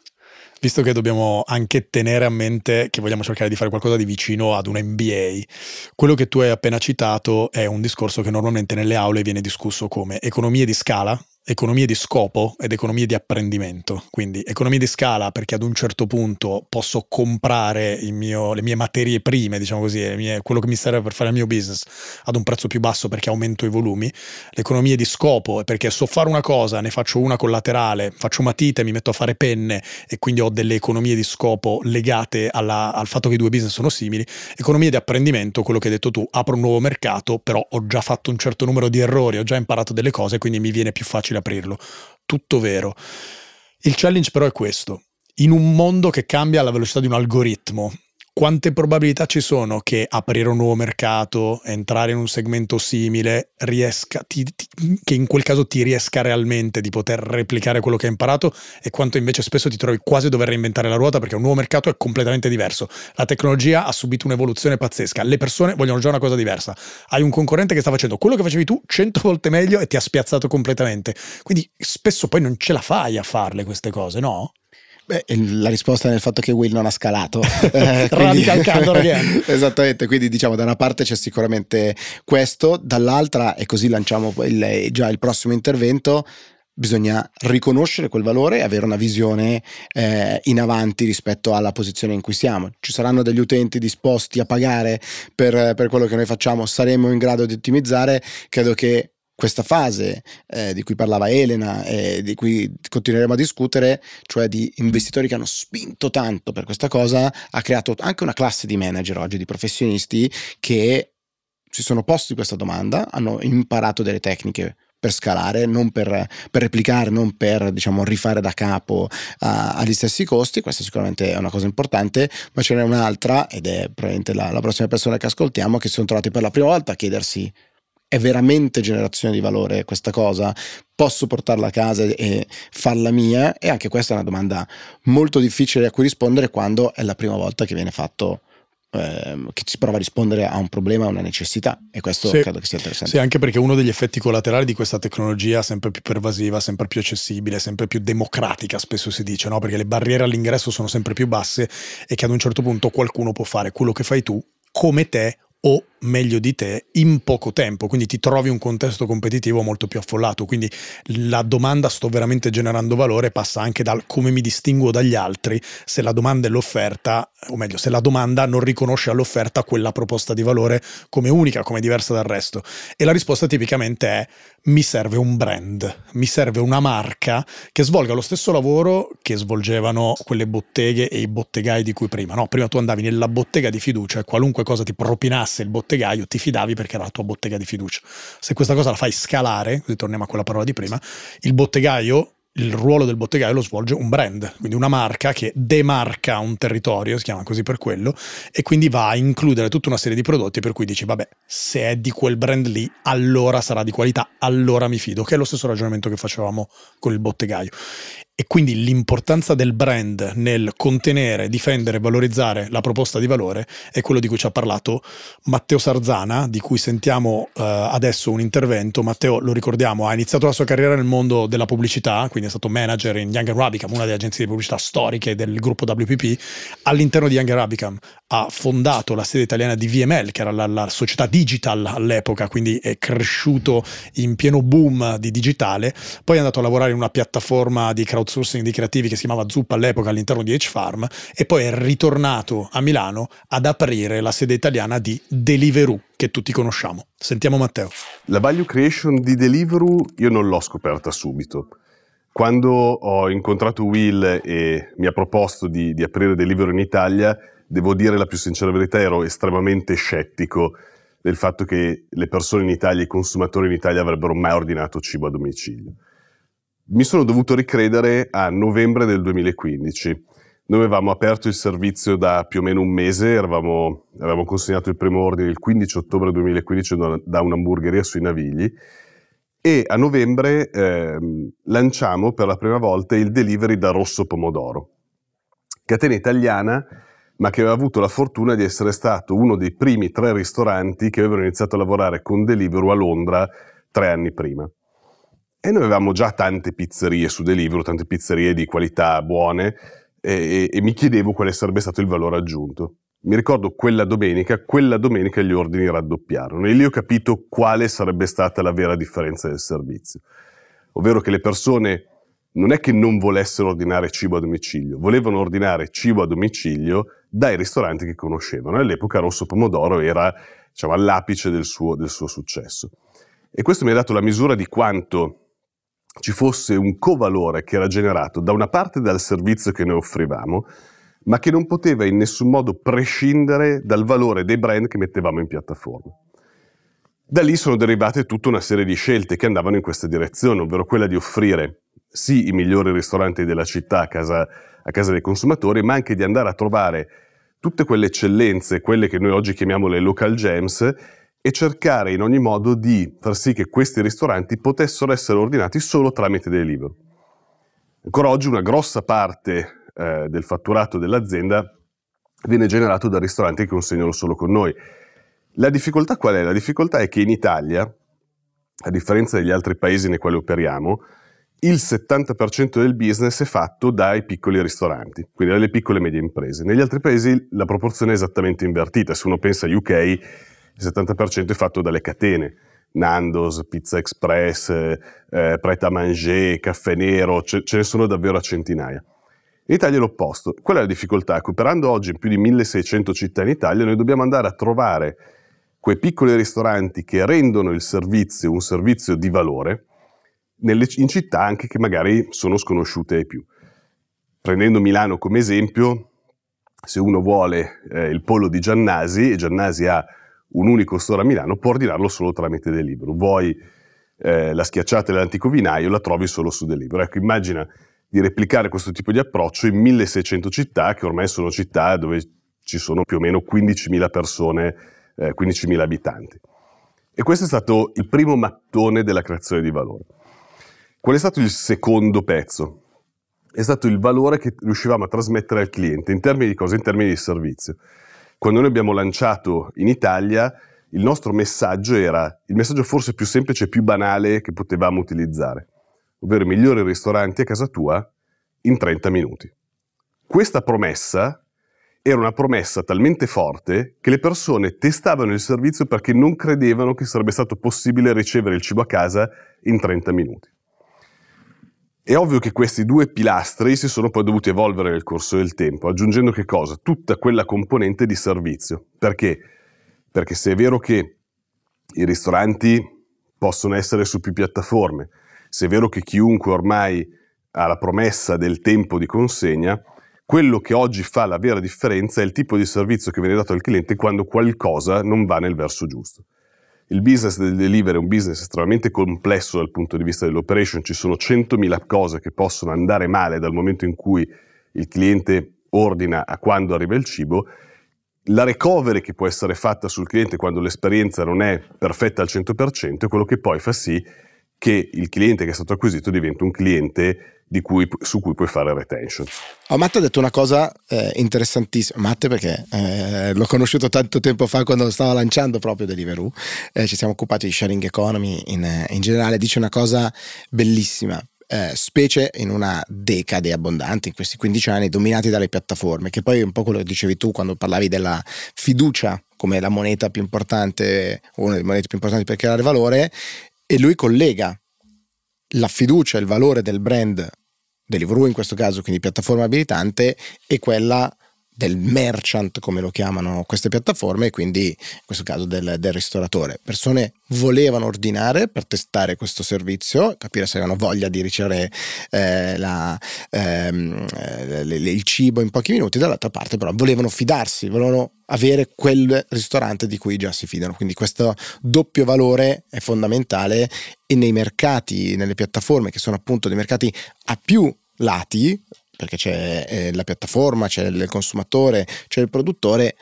visto che dobbiamo anche tenere a mente che vogliamo cercare di fare qualcosa di vicino ad un MBA, quello che tu hai appena citato è un discorso che normalmente nelle aule viene discusso come economie di scala, economie di scopo ed economie di apprendimento. Quindi economie di scala perché ad un certo punto posso comprare mio, le mie materie prime, diciamo così, mie, quello che mi serve per fare il mio business ad un prezzo più basso perché aumento i volumi. L'economia di scopo è perché so fare una cosa, ne faccio una collaterale, faccio matite, mi metto a fare penne e quindi ho delle economie di scopo legate alla, al fatto che i due business sono simili. Economia di apprendimento, quello che hai detto tu, apro un nuovo mercato, però ho già fatto un certo numero di errori, ho già imparato delle cose, quindi mi viene più facile facile aprirlo. Tutto vero. Il challenge però è questo. In un mondo che cambia alla velocità di un algoritmo, quante probabilità ci sono che aprire un nuovo mercato, entrare in un segmento simile, riesca, ti, ti, che in quel caso ti riesca realmente di poter replicare quello che hai imparato e quanto invece spesso ti trovi quasi a dover reinventare la ruota perché un nuovo mercato è completamente diverso. La tecnologia ha subito un'evoluzione pazzesca, le persone vogliono già una cosa diversa. Hai un concorrente che sta facendo quello che facevi tu cento volte meglio e ti ha spiazzato completamente. Quindi spesso poi non ce la fai a farle queste cose, no? Beh, la risposta è nel fatto che Will non ha scalato. (laughs) eh, Radical candor (laughs) again. Esattamente, quindi diciamo da una parte c'è sicuramente questo, dall'altra, e così lanciamo il, già il prossimo intervento, bisogna riconoscere quel valore e avere una visione eh, in avanti rispetto alla posizione in cui siamo. Ci saranno degli utenti disposti a pagare per, per quello che noi facciamo, saremo in grado di ottimizzare. Credo che questa fase eh, di cui parlava Elena e di cui continueremo a discutere, cioè di investitori che hanno spinto tanto per questa cosa, ha creato anche una classe di manager oggi, di professionisti che si sono posti questa domanda, hanno imparato delle tecniche per scalare, non per, per replicare, non per diciamo, rifare da capo uh, agli stessi costi. Questa sicuramente è una cosa importante, ma ce n'è un'altra, ed è probabilmente la, la prossima persona che ascoltiamo, che si sono trovati per la prima volta a chiedersi è veramente generazione di valore questa cosa? Posso portarla a casa e farla mia? E anche questa è una domanda molto difficile a cui rispondere quando è la prima volta che viene fatto ehm, che si prova a rispondere a un problema, a una necessità e questo sì, credo che sia interessante. Sì, anche perché uno degli effetti collaterali di questa tecnologia sempre più pervasiva, sempre più accessibile, sempre più democratica, spesso si dice, no? perché le barriere all'ingresso sono sempre più basse e che ad un certo punto qualcuno può fare quello che fai tu come te o meglio di te in poco tempo, quindi ti trovi un contesto competitivo molto più affollato, quindi la domanda sto veramente generando valore passa anche dal come mi distinguo dagli altri se la domanda è l'offerta, o meglio se la domanda non riconosce all'offerta quella proposta di valore come unica, come diversa dal resto. E la risposta tipicamente è mi serve un brand, mi serve una marca che svolga lo stesso lavoro che svolgevano quelle botteghe e i bottegai di cui prima. No? Prima tu andavi nella bottega di fiducia e qualunque cosa ti propinasse il bottegaio ti fidavi perché era la tua bottega di fiducia. Se questa cosa la fai scalare, ritorniamo a quella parola di prima, il bottegaio il ruolo del bottegaio lo svolge un brand, quindi una marca che demarca un territorio, si chiama così per quello, e quindi va a includere tutta una serie di prodotti per cui dici, vabbè, se è di quel brand lì, allora sarà di qualità, allora mi fido, che è lo stesso ragionamento che facevamo con il bottegaio. E quindi l'importanza del brand nel contenere, difendere, valorizzare la proposta di valore è quello di cui ci ha parlato Matteo Sarzana, di cui sentiamo uh, adesso un intervento. Matteo, lo ricordiamo, ha iniziato la sua carriera nel mondo della pubblicità, quindi è stato manager in Young Rabicam, una delle agenzie di pubblicità storiche del gruppo WPP. All'interno di Young Rabicam ha fondato la sede italiana di VML, che era la, la società digital all'epoca, quindi è cresciuto in pieno boom di digitale. Poi è andato a lavorare in una piattaforma di crowdfunding outsourcing di creativi che si chiamava Zup all'epoca all'interno di H-Farm e poi è ritornato a Milano ad aprire la sede italiana di Deliveroo che tutti conosciamo. Sentiamo Matteo. La value creation di Deliveroo io non l'ho scoperta subito. Quando ho incontrato Will e mi ha proposto di, di aprire Deliveroo in Italia, devo dire la più sincera verità, ero estremamente scettico del fatto che le persone in Italia, i consumatori in Italia avrebbero mai ordinato cibo a domicilio mi sono dovuto ricredere a novembre del 2015. Noi avevamo aperto il servizio da più o meno un mese, eravamo, avevamo consegnato il primo ordine il 15 ottobre 2015 da un'hamburgeria sui Navigli e a novembre eh, lanciamo per la prima volta il delivery da Rosso Pomodoro, catena italiana ma che aveva avuto la fortuna di essere stato uno dei primi tre ristoranti che avevano iniziato a lavorare con Deliveroo a Londra tre anni prima. E noi avevamo già tante pizzerie su Deliveroo, tante pizzerie di qualità buone, e, e, mi chiedevo quale sarebbe stato il valore aggiunto. Mi ricordo quella domenica, quella domenica gli ordini raddoppiarono e lì ho capito quale sarebbe stata la vera differenza del servizio. Ovvero che le persone non è che non volessero ordinare cibo a domicilio, volevano ordinare cibo a domicilio dai ristoranti che conoscevano. All'epoca Rosso Pomodoro era diciamo, all'apice del suo, del suo successo. E questo mi ha dato la misura di quanto ci fosse un covalore che era generato da una parte dal servizio che noi offrivamo, ma che non poteva in nessun modo prescindere dal valore dei brand che mettevamo in piattaforma. Da lì sono derivate tutta una serie di scelte che andavano in questa direzione, ovvero quella di offrire sì i migliori ristoranti della città a casa, a casa dei consumatori, ma anche di andare a trovare tutte quelle eccellenze, quelle che noi oggi chiamiamo le local gems, e cercare in ogni modo di far sì che questi ristoranti potessero essere ordinati solo tramite Deliveroo. Ancora oggi una grossa parte eh, del fatturato dell'azienda viene generato da ristoranti che consegnano solo con noi. La difficoltà qual è? La difficoltà è che in Italia, a differenza degli altri paesi nei quali operiamo, il 70% del business è fatto dai piccoli ristoranti, quindi dalle piccole e medie imprese. Negli altri paesi la proporzione è esattamente invertita. Se uno pensa a UK, il 70% è fatto dalle catene. Nando's, Pizza Express, eh, Pret a Manger, Caffè Nero, ce, ce, ne sono davvero a centinaia. In Italia è l'opposto. Qual è la difficoltà? Che oggi in più di 1600 città in Italia, noi dobbiamo andare a trovare quei piccoli ristoranti che rendono il servizio un servizio di valore nelle, in città anche che magari sono sconosciute ai più. Prendendo Milano come esempio, se uno vuole eh, il polo di Giannasi, e Giannasi ha un unico store a Milano, può ordinarlo solo tramite Deliveroo. Vuoi eh, la schiacciata dell'antico vinaio, la trovi solo su Deliveroo. Ecco, immagina di replicare questo tipo di approccio in 1600 città, che ormai sono città dove ci sono più o meno 15.000 persone, eh, 15.000 abitanti. E questo è stato il primo mattone della creazione di valore. Qual è stato il secondo pezzo? È stato il valore che riuscivamo a trasmettere al cliente in termini di cosa? In termini di servizio. Quando noi abbiamo lanciato in Italia, il nostro messaggio era il messaggio forse più semplice e più banale che potevamo utilizzare, ovvero migliori ristoranti a casa tua in 30 minuti. Questa promessa era una promessa talmente forte che le persone testavano il servizio perché non credevano che sarebbe stato possibile ricevere il cibo a casa in 30 minuti. È ovvio che questi due pilastri si sono poi dovuti evolvere nel corso del tempo, aggiungendo che cosa? Tutta quella componente di servizio. Perché? Perché se è vero che i ristoranti possono essere su più piattaforme, se è vero che chiunque ormai ha la promessa del tempo di consegna, quello che oggi fa la vera differenza è il tipo di servizio che viene dato al cliente quando qualcosa non va nel verso giusto. Il business del delivery è un business estremamente complesso dal punto di vista dell'operation, ci sono 100.000 cose che possono andare male dal momento in cui il cliente ordina a quando arriva il cibo. La recovery che può essere fatta sul cliente quando l'esperienza non è perfetta al 100% è quello che poi fa sì che il cliente che è stato acquisito diventa un cliente cui, su cui puoi fare retention. Oh, Matt ha detto una cosa eh, interessantissima. Matt, perché eh, l'ho conosciuto tanto tempo fa quando stava lanciando proprio Deliveroo, eh, ci siamo occupati di sharing economy in, in generale. Dice una cosa bellissima. Eh, specie in una decade abbondante, in questi 15 anni, dominati dalle piattaforme, che poi è un po' quello che dicevi tu quando parlavi della fiducia come la moneta più importante, una delle monete più importanti per creare valore, e lui collega la fiducia il valore del brand Deliveroo in questo caso, quindi piattaforma abilitante, e quella del merchant, come lo chiamano queste piattaforme, e quindi in questo caso del, del, ristoratore. Persone volevano ordinare per testare questo servizio, capire se avevano voglia di ricevere eh, la, ehm, eh, il cibo in pochi minuti, dall'altra parte però volevano fidarsi, volevano avere quel ristorante di cui già si fidano. Quindi questo doppio valore è fondamentale e nei mercati, nelle piattaforme che sono appunto dei mercati a più lati, perché c'è eh, la piattaforma, c'è il consumatore, c'è il produttore,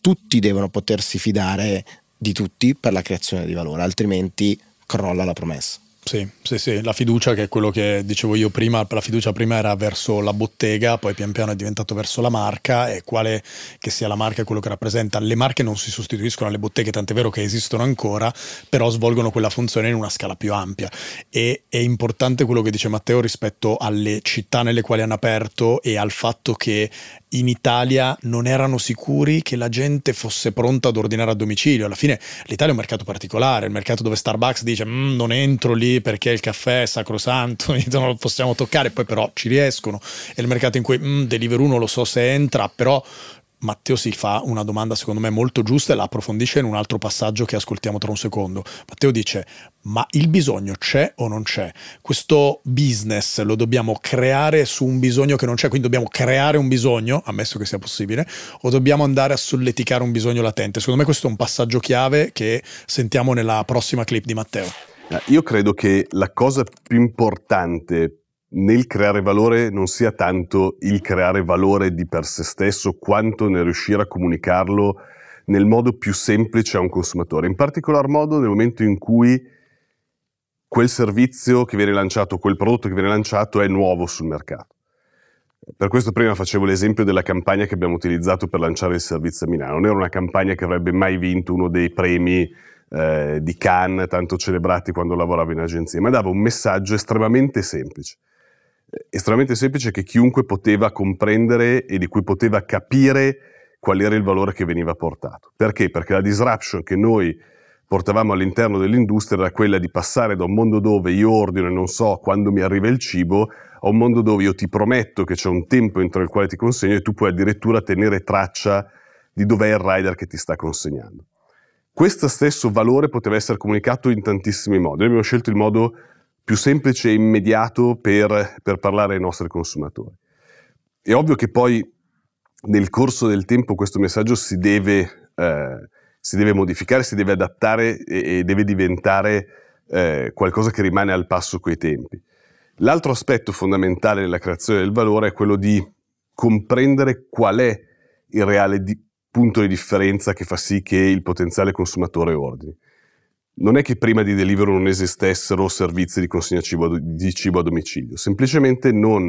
tutti devono potersi fidare di tutti per la creazione di valore, altrimenti crolla la promessa. Sì, sì, sì, la fiducia che è quello che dicevo io prima, la fiducia prima era verso la bottega, poi pian piano è diventato verso la marca e quale che sia la marca è quello che rappresenta. Le marche non si sostituiscono alle botteghe, tant'è vero che esistono ancora, però svolgono quella funzione in una scala più ampia e è importante quello che dice Matteo rispetto alle città nelle quali hanno aperto e al fatto che in Italia non erano sicuri che la gente fosse pronta ad ordinare a domicilio. Alla fine l'Italia è un mercato particolare, il mercato dove Starbucks dice mm, non entro lì perché il caffè è sacrosanto, (laughs) non lo possiamo toccare, poi però ci riescono. È il mercato in cui mm, Deliveroo non lo so se entra, però Matteo si fa una domanda secondo me molto giusta e la approfondisce in un altro passaggio che ascoltiamo tra un secondo. Matteo dice, ma il bisogno c'è o non c'è? Questo business lo dobbiamo creare su un bisogno che non c'è, quindi dobbiamo creare un bisogno, ammesso che sia possibile, o dobbiamo andare a solleticare un bisogno latente? Secondo me questo è un passaggio chiave che sentiamo nella prossima clip di Matteo. Eh, io credo che la cosa più importante nel creare valore non sia tanto il creare valore di per sé stesso, quanto nel riuscire a comunicarlo nel modo più semplice a un consumatore. In particolar modo nel momento in cui quel servizio che viene lanciato, quel prodotto che viene lanciato è nuovo sul mercato. Per questo prima facevo l'esempio della campagna che abbiamo utilizzato per lanciare il servizio a Milano. Non era una campagna che avrebbe mai vinto uno dei premi eh, di Cannes, tanto celebrati quando lavoravo in agenzia, ma dava un messaggio estremamente semplice estremamente semplice che chiunque poteva comprendere e di cui poteva capire qual era il valore che veniva portato. Perché? Perché la disruption che noi portavamo all'interno dell'industria era quella di passare da un mondo dove io ordino e non so quando mi arriva il cibo a un mondo dove io ti prometto che c'è un tempo entro il quale ti consegno e tu puoi addirittura tenere traccia di dov'è il rider che ti sta consegnando. Questo stesso valore poteva essere comunicato in tantissimi modi. Noi abbiamo scelto il modo più semplice e immediato per, per parlare ai nostri consumatori. È ovvio che poi nel corso del tempo questo messaggio si deve, eh, si deve modificare, si deve adattare e, e deve diventare eh, qualcosa che rimane al passo coi tempi. L'altro aspetto fondamentale nella creazione del valore è quello di comprendere qual è il reale di- punto di differenza che fa sì che il potenziale consumatore ordini. Non è che prima di Deliveroo non esistessero servizi di consegna cibo, di cibo a domicilio, semplicemente non,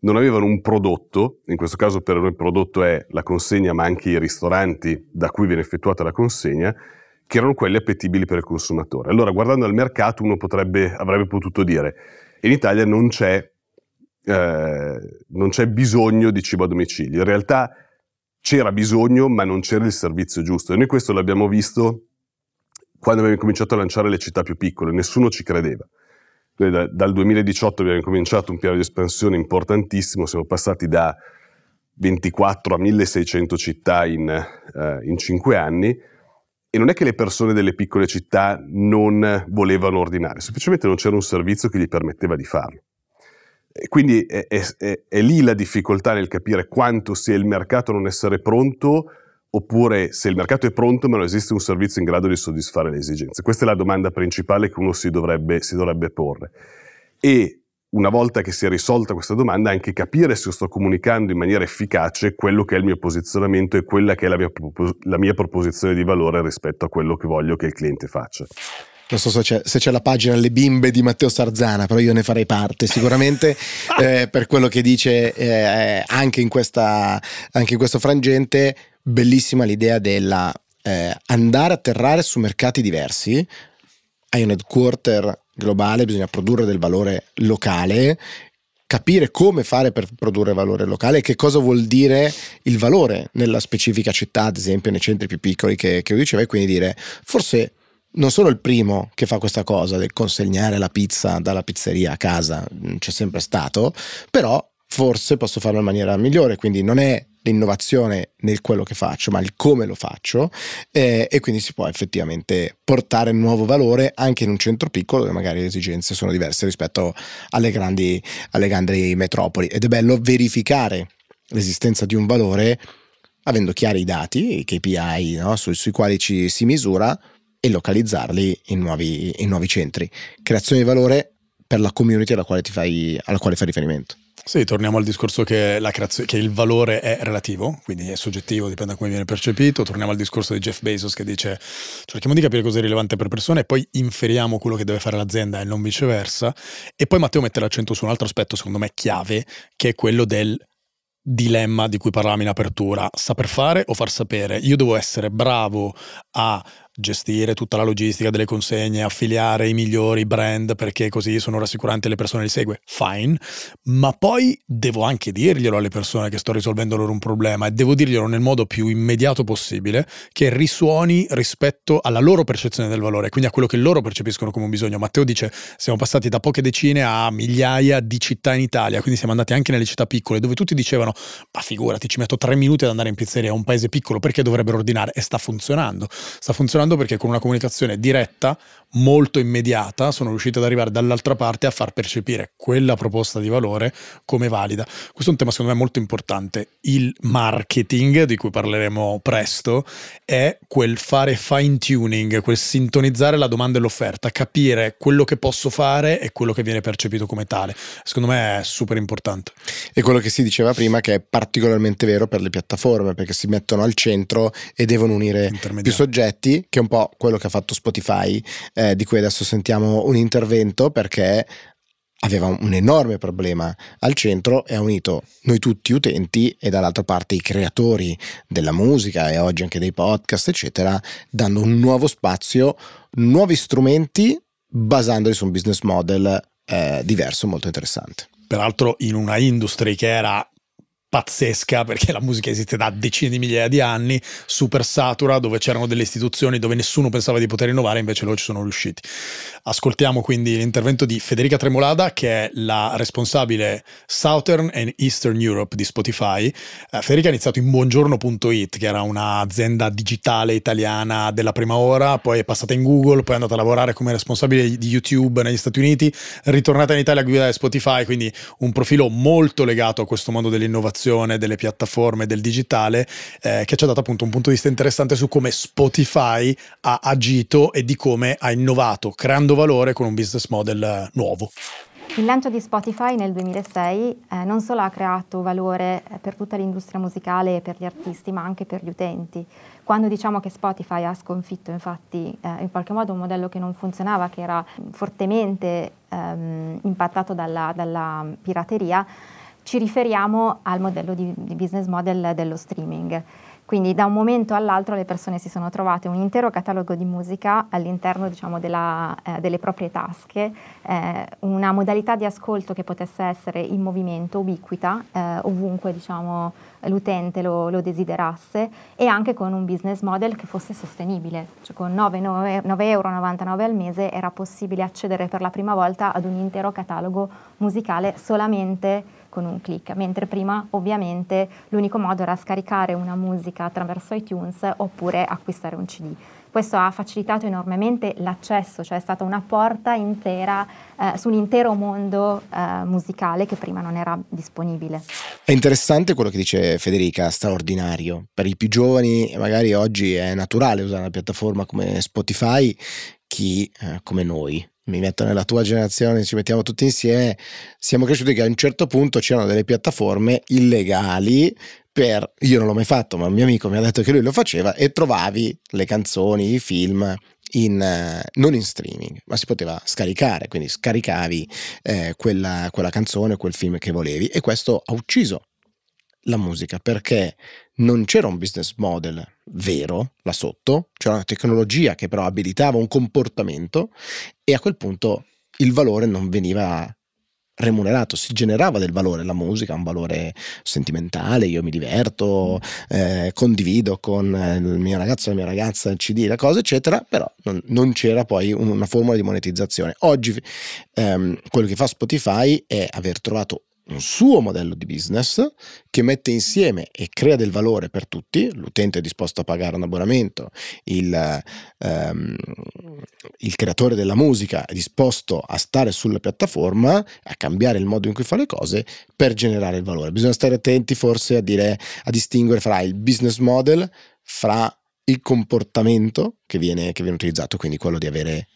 non, avevano un prodotto, in questo caso per noi il prodotto è la consegna ma anche i ristoranti da cui viene effettuata la consegna, che erano quelli appetibili per il consumatore. Allora guardando al mercato uno potrebbe, avrebbe potuto dire in Italia non c'è, eh, non c'è bisogno di cibo a domicilio, in realtà c'era bisogno ma non c'era il servizio giusto e noi questo l'abbiamo visto quando abbiamo cominciato a lanciare le città più piccole, nessuno ci credeva. Noi dal 2018 abbiamo cominciato un piano di espansione importantissimo, siamo passati da 24 a 1600 città in, eh, in 5 anni e non è che le persone delle piccole città non volevano ordinare, semplicemente non c'era un servizio che gli permetteva di farlo. Quindi è, è, è, lì la difficoltà nel capire quanto sia il mercato non essere pronto oppure se il mercato è pronto ma non esiste un servizio in grado di soddisfare le esigenze. Questa è la domanda principale che uno si dovrebbe, si dovrebbe porre. E una volta che si è risolta questa domanda, anche capire se sto comunicando in maniera efficace quello che è il mio posizionamento e quella che è la mia, la mia proposizione di valore rispetto a quello che voglio che il cliente faccia. Non so se c'è, se c'è, la pagina Le bimbe di Matteo Sarzana, però io ne farei parte sicuramente (laughs) eh, per quello che dice eh, anche, in questa, anche in questo frangente bellissima l'idea della eh, andare a atterrare su mercati diversi. Hai un headquarter globale, bisogna produrre del valore locale, capire come fare per produrre valore locale e che cosa vuol dire il valore nella specifica città, ad esempio nei centri più piccoli che, che diceva, e quindi dire forse non sono il primo che fa questa cosa del consegnare la pizza dalla pizzeria a casa, c'è sempre stato, però forse posso farlo in maniera migliore, quindi non è l'innovazione nel quello che faccio, ma il come lo faccio eh, e quindi si può effettivamente portare nuovo valore anche in un centro piccolo dove magari le esigenze sono diverse rispetto alle grandi, alle grandi metropoli ed è bello verificare l'esistenza di un valore avendo chiari i dati, i KPI no? sui, sui, quali ci si misura e localizzarli in nuovi, in nuovi centri. Creazione di valore per la community alla quale, fai, alla quale fai riferimento. Sì, torniamo al discorso che, creazio- che, il valore è relativo, quindi è soggettivo, dipende da come viene percepito. Torniamo al discorso di Jeff Bezos che dice cerchiamo di capire cosa è rilevante per persone e poi inferiamo quello che deve fare l'azienda e non viceversa. E poi Matteo mette l'accento su un altro aspetto, secondo me chiave, che è quello del dilemma di cui parlavamo in apertura, saper fare o far sapere. Io devo essere bravo a gestire tutta la logistica delle consegne, affiliare i migliori brand perché così sono rassicurante le persone li segue, fine, ma poi devo anche dirglielo alle persone che sto risolvendo loro un problema e devo dirglielo nel modo più immediato possibile che risuoni rispetto alla loro percezione del valore, quindi a quello che loro percepiscono come un bisogno. Matteo dice siamo passati da poche decine a migliaia di città in Italia, quindi siamo andati anche nelle città piccole dove tutti dicevano ma figurati ci metto tre minuti ad andare in pizzeria a un paese piccolo perché dovrebbero ordinare? E sta funzionando, sta funzionando funzionando perché con una comunicazione diretta, molto immediata, sono riuscito ad arrivare dall'altra parte a far percepire quella proposta di valore come valida. Questo è un tema secondo me molto importante. Il marketing, di cui parleremo presto, è quel fare fine tuning, quel sintonizzare la domanda e l'offerta, capire quello che posso fare e quello che viene percepito come tale. Secondo me è super importante. E quello che si diceva prima che è particolarmente vero per le piattaforme, perché si mettono al centro e devono unire più soggetti che è un po' quello che ha fatto Spotify, eh, di cui adesso sentiamo un intervento perché aveva un enorme problema al centro e ha unito noi tutti utenti e dall'altra parte i creatori della musica e oggi anche dei podcast, eccetera, dando un nuovo spazio, nuovi strumenti basandoli su un business model eh, diverso, molto interessante. Peraltro in una industria che era pazzesca perché la musica esiste da decine di migliaia di anni, super satura, dove c'erano delle istituzioni dove nessuno pensava di poter innovare, invece loro ci sono riusciti. Ascoltiamo quindi l'intervento di Federica Tremolada, che è la responsabile Southern and Eastern Europe di Spotify. Eh, Federica ha iniziato in buongiorno.it, che era un'azienda digitale italiana della prima ora, poi è passata in Google, poi è andata a lavorare come responsabile di YouTube negli Stati Uniti, ritornata in Italia a guidare Spotify, quindi un profilo molto legato a questo mondo dell'innovazione dell'innovazione, delle piattaforme, del digitale, eh, che ci ha dato appunto un punto di vista interessante su come Spotify ha agito e di come ha innovato, creando valore con un business model nuovo. Il lancio di Spotify nel 2006 eh, non solo ha creato valore eh, per tutta l'industria musicale e per gli artisti, ma anche per gli utenti. Quando diciamo che Spotify ha sconfitto infatti eh, in qualche modo un modello che non funzionava, che era fortemente ehm, impattato dalla, dalla, pirateria, ci riferiamo al modello di, di business model dello streaming. Quindi da un momento all'altro le persone si sono trovate un intero catalogo di musica all'interno diciamo, della, eh, delle proprie tasche, eh, una modalità di ascolto che potesse essere in movimento, ubiquita, eh, ovunque diciamo, l'utente lo, lo, desiderasse e anche con un business model che fosse sostenibile. Cioè con 9,99 euro al mese era possibile accedere per la prima volta ad un intero catalogo musicale solamente con un clic, mentre prima ovviamente l'unico modo era scaricare una musica attraverso iTunes oppure acquistare un CD. Questo ha facilitato enormemente l'accesso, cioè è stata una porta intera eh, sull'intero mondo eh, musicale che prima non era disponibile. È interessante quello che dice Federica, straordinario. Per i più giovani magari oggi è naturale usare una piattaforma come Spotify, chi eh, come noi mi metto nella tua generazione, ci mettiamo tutti insieme, siamo cresciuti che a un certo punto c'erano delle piattaforme illegali per, io non l'ho mai fatto, ma un mio amico mi ha detto che lui lo faceva e trovavi le canzoni, i film in, uh, non in streaming, ma si poteva scaricare, quindi scaricavi eh, quella, quella canzone, quel film che volevi e questo ha ucciso la musica perché non c'era un business model vero là sotto, c'era una tecnologia che però abilitava un comportamento e a quel punto il valore non veniva remunerato, si generava del valore, la musica un valore sentimentale, io mi diverto, eh, condivido con il mio ragazzo, la mia ragazza il CD, la cosa eccetera, però non, non c'era poi una formula di monetizzazione. Oggi ehm, quello che fa Spotify è aver trovato un suo modello di business che mette insieme e crea del valore per tutti, l'utente è disposto a pagare un abbonamento, il, um, il creatore della musica è disposto a stare sulla piattaforma, a cambiare il modo in cui fa le cose per generare il valore. Bisogna stare attenti forse a, dire, a distinguere fra il business model, fra il comportamento che viene, che viene utilizzato, quindi quello di avere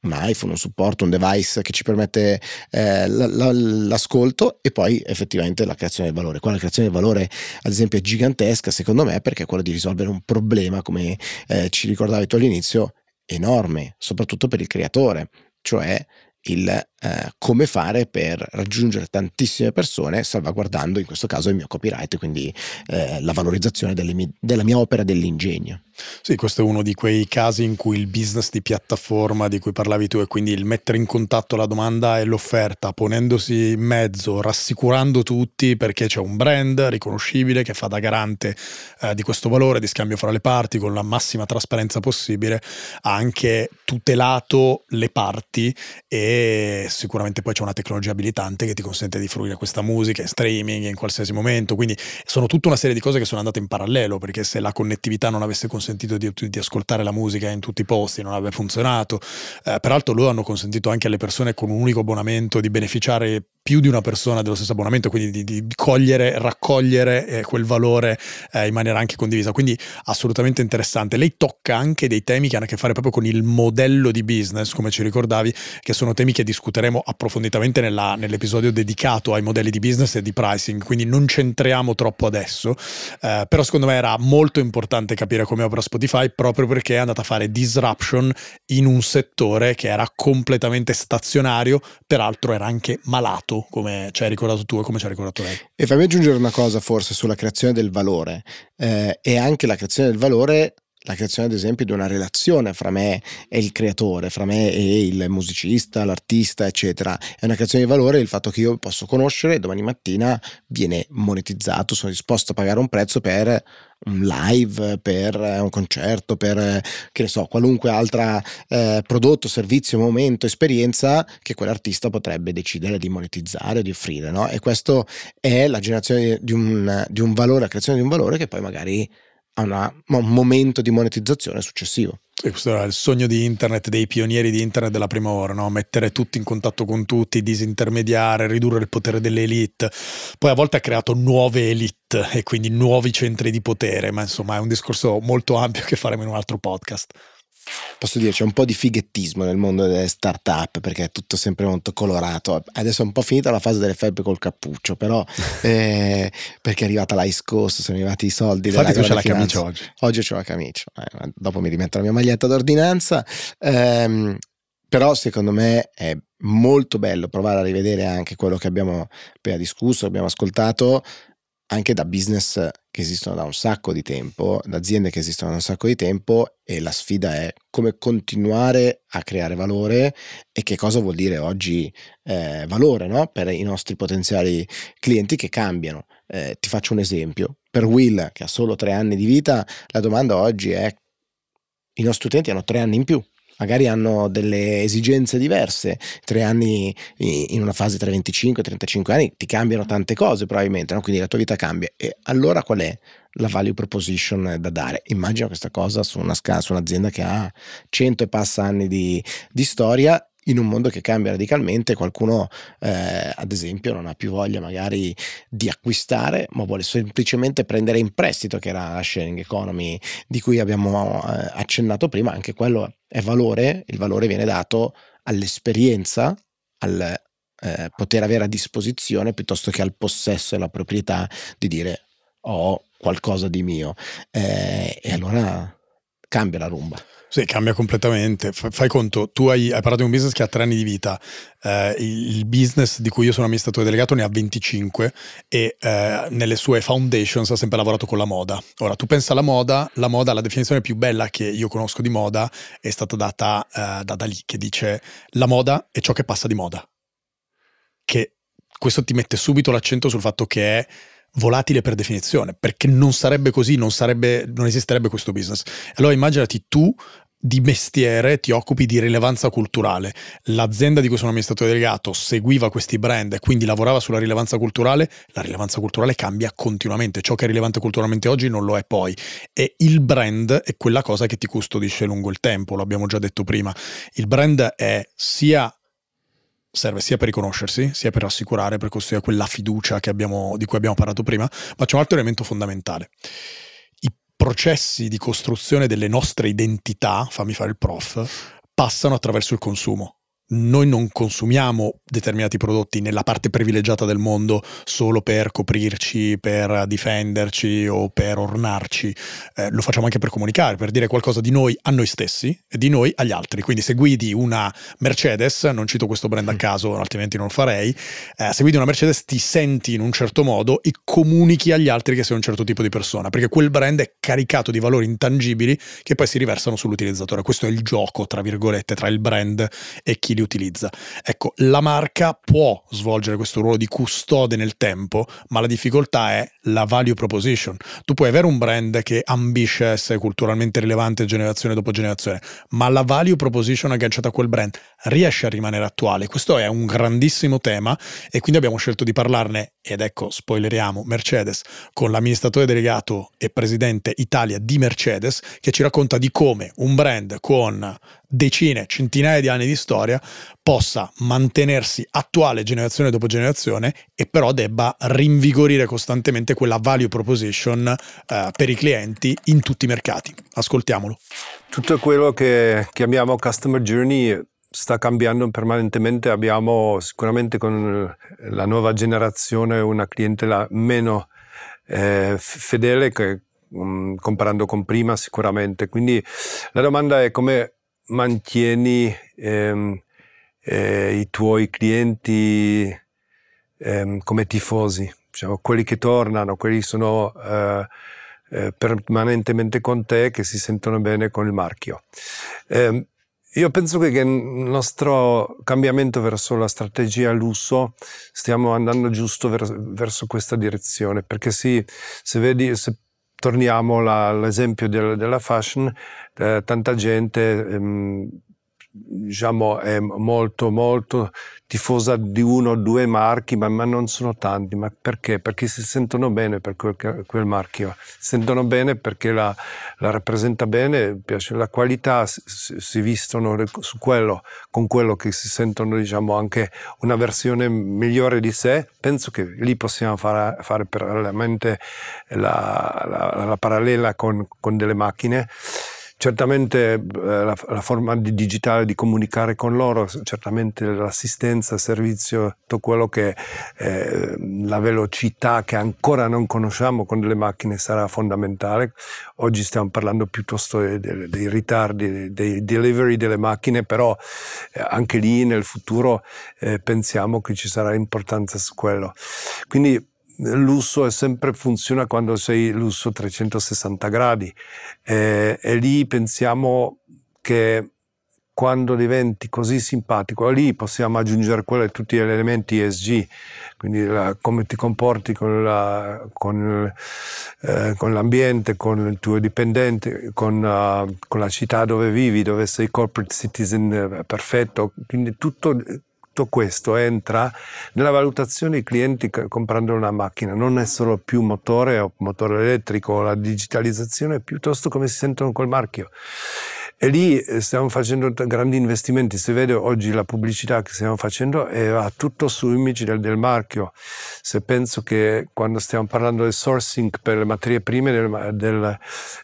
un iPhone, un supporto, un device che ci permette eh, l- l- l'ascolto e poi effettivamente la creazione del valore. Qua la creazione del valore ad esempio è gigantesca secondo me perché è quella di risolvere un problema come eh, ci ricordavi tu all'inizio enorme, soprattutto per il creatore, cioè il eh, come fare per raggiungere tantissime persone salvaguardando in questo caso il mio copyright, quindi eh, la valorizzazione mie, della mia opera dell'ingegno. Sì, questo è uno di quei casi in cui il business di piattaforma di cui parlavi tu e quindi il mettere in contatto la domanda e l'offerta, ponendosi in mezzo, rassicurando tutti perché c'è un brand riconoscibile che fa da garante eh, di questo valore di scambio fra le parti con la massima trasparenza possibile, ha anche tutelato le parti e sicuramente poi c'è una tecnologia abilitante che ti consente di fruire questa musica in streaming in qualsiasi momento, quindi sono tutta una serie di cose che sono andate in parallelo, perché se la connettività non avesse consentito di, di ascoltare la musica in tutti i posti, non avrebbe funzionato, eh, peraltro loro hanno consentito anche alle persone con un unico abbonamento di beneficiare più di una persona dello stesso abbonamento, quindi di, di cogliere, raccogliere eh, quel valore eh, in maniera anche condivisa. Quindi assolutamente interessante. Lei tocca anche dei temi che hanno a che fare proprio con il modello di business, come ci ricordavi, che sono temi che discuteremo approfonditamente nella, nell'episodio dedicato ai modelli di business e di pricing, quindi non centriamo troppo adesso, eh, però secondo me era molto importante capire come opera Spotify proprio perché è andata a fare disruption in un settore che era completamente stazionario, peraltro era anche malato come ci hai ricordato tu e come ci ha ricordato lei. E fammi aggiungere una cosa forse sulla creazione del valore eh, e anche la creazione del valore la creazione ad esempio di una relazione fra me e il creatore, fra me e il musicista, l'artista, eccetera. È una creazione di valore il fatto che io posso conoscere e domani mattina viene monetizzato, sono disposto a pagare un prezzo per un live, per un concerto, per che ne so, qualunque altro eh, prodotto, servizio, momento, esperienza che quell'artista potrebbe decidere di monetizzare, di offrire. No? E questo è la generazione di un, di un valore, la creazione di un valore che poi magari a una, un momento di monetizzazione successivo. E questo era il sogno di internet, dei pionieri di internet della prima ora, no? mettere tutti in contatto con tutti, disintermediare, ridurre il potere delle elite. Poi a volte ha creato nuove elite e quindi nuovi centri di potere, ma insomma è un discorso molto ampio che faremo in un altro podcast. Posso dire, c'è un po' di fighettismo nel mondo delle start-up perché è tutto sempre molto colorato. Adesso è un po' finita la fase delle felpe col cappuccio, però (laughs) eh, perché è arrivata l'Ice Coast, sono arrivati i soldi. Infatti tu c'è la finanza. camicia oggi. Oggi c'ho la camicia, eh, dopo mi rimetto la mia maglietta d'ordinanza. Ehm, però secondo me è molto bello provare a rivedere anche quello che abbiamo appena discusso, abbiamo ascoltato, anche da business che esistono da un sacco di tempo, da aziende che esistono da un sacco di tempo e la sfida è come continuare a creare valore e che cosa vuol dire oggi eh, valore no? per i nostri potenziali clienti che cambiano. Eh, ti faccio un esempio, per Will che ha solo tre anni di vita, la domanda oggi è i nostri utenti hanno tre anni in più, magari hanno delle esigenze diverse, tre anni in una fase tra 25 e 35 anni ti cambiano tante cose probabilmente, no? quindi la tua vita cambia. E allora qual è la value proposition da dare? Immagino questa cosa su, una su un'azienda che ha 100 e passa anni di, di storia in un mondo che cambia radicalmente, qualcuno eh, ad esempio non ha più voglia magari di acquistare, ma vuole semplicemente prendere in prestito, che era la sharing economy di cui abbiamo eh, accennato prima, anche quello è valore, il valore viene dato all'esperienza, al eh, poter avere a disposizione piuttosto che al possesso e alla proprietà di dire ho qualcosa di mio. Eh, e allora cambia la rumba. Sì, cambia completamente. Fai conto, tu hai, hai, parlato di un business che ha tre anni di vita, eh, il business di cui io sono amministratore delegato ne ha 25 e eh, nelle sue foundations ha sempre lavorato con la moda. Ora, tu pensa alla moda, la moda, la definizione più bella che io conosco di moda è stata data eh, da Dalì, che dice la moda è ciò che passa di moda. Che questo ti mette subito l'accento sul fatto che è volatile per definizione, perché non sarebbe così, non, sarebbe, non esisterebbe questo business. Allora immaginati tu di mestiere ti occupi di rilevanza culturale. L'azienda di cui sono amministratore delegato seguiva questi brand e quindi lavorava sulla rilevanza culturale. La rilevanza culturale cambia continuamente. Ciò che è rilevante culturalmente oggi non lo è poi. E il brand è quella cosa che ti custodisce lungo il tempo, lo abbiamo già detto prima. Il brand è sia serve sia per riconoscersi, sia per assicurare, per costruire quella fiducia abbiamo, di cui abbiamo parlato prima, ma c'è un altro elemento fondamentale. I processi di costruzione delle nostre identità, fammi fare il prof, passano attraverso il consumo noi non consumiamo determinati prodotti nella parte privilegiata del mondo solo per coprirci, per difenderci o per ornarci, eh, lo facciamo anche per comunicare, per dire qualcosa di noi a noi stessi e di noi agli altri. Quindi se guidi una Mercedes, non cito questo brand a mm. caso, altrimenti non lo farei, eh, se guidi una Mercedes ti senti in un certo modo e comunichi agli altri che sei un certo tipo di persona, perché quel brand è caricato di valori intangibili che poi si riversano sull'utilizzatore. Questo è il gioco, tra virgolette, tra il brand e chi li utilizza. Ecco, la marca può svolgere questo ruolo di custode nel tempo, ma la difficoltà è la value proposition. Tu puoi avere un brand che ambisce a essere culturalmente rilevante generazione dopo generazione, ma la value proposition agganciata a quel brand riesce a rimanere attuale. Questo è un grandissimo tema e quindi abbiamo scelto di parlarne ed ecco, spoileriamo, Mercedes con l'amministratore delegato e presidente Italia di Mercedes che ci racconta di come un brand con decine, centinaia di anni di storia possa mantenersi attuale generazione dopo generazione e però debba rinvigorire costantemente quella value proposition eh, per i clienti in tutti i mercati. Ascoltiamolo. Tutto quello che chiamiamo customer journey sta cambiando permanentemente. Abbiamo sicuramente con la nuova generazione una clientela meno eh, fedele che, um, comparando con prima sicuramente. Quindi la domanda è come mantieni ehm, eh, i tuoi clienti ehm, come tifosi, diciamo, quelli che tornano, quelli che sono eh, eh, permanentemente con te, che si sentono bene con il marchio. Ehm, io penso che il nostro cambiamento verso la strategia lusso stiamo andando giusto ver- verso questa direzione, perché sì, se vedi, se torniamo all'esempio del, della fashion, eh, tanta gente ehm, diciamo, è molto, molto tifosa di uno o due marchi, ma, ma, non sono tanti. Ma perché? Perché si sentono bene per quel, quel marchio, si sentono bene perché la, la rappresenta bene, piace la qualità, si, si, vistono quello, con quello che si sentono, diciamo, anche una versione migliore di sé. Penso che lì possiamo fare, fare parallelamente la, la, la parallela con, con delle macchine certamente eh, la, la, forma di digitale di comunicare con loro, certamente l'assistenza, il servizio, tutto quello che eh, la velocità che ancora non conosciamo con delle macchine sarà fondamentale. Oggi stiamo parlando piuttosto dei, dei, dei ritardi, dei delivery delle macchine, però eh, anche lì nel futuro eh, pensiamo che ci sarà importanza su quello. Quindi lusso è sempre funziona quando sei lusso 360 gradi. Eh, e lì pensiamo che quando diventi così simpatico, lì possiamo aggiungere quelli, tutti gli elementi ESG, quindi la, come ti comporti con, la, con, eh, con, l'ambiente, con il tuo dipendente, con, uh, con, la città dove vivi, dove sei corporate citizen eh, perfetto, quindi tutto tutto questo entra nella valutazione dei clienti comprando una macchina, non è solo più motore o motore elettrico o la digitalizzazione, piuttosto come si sentono col marchio. E lì eh, stiamo facendo grandi investimenti, si vede oggi la pubblicità che stiamo facendo e va tutto su image del, del marchio. Se penso che quando stiamo parlando del sourcing per le materie prime del, del,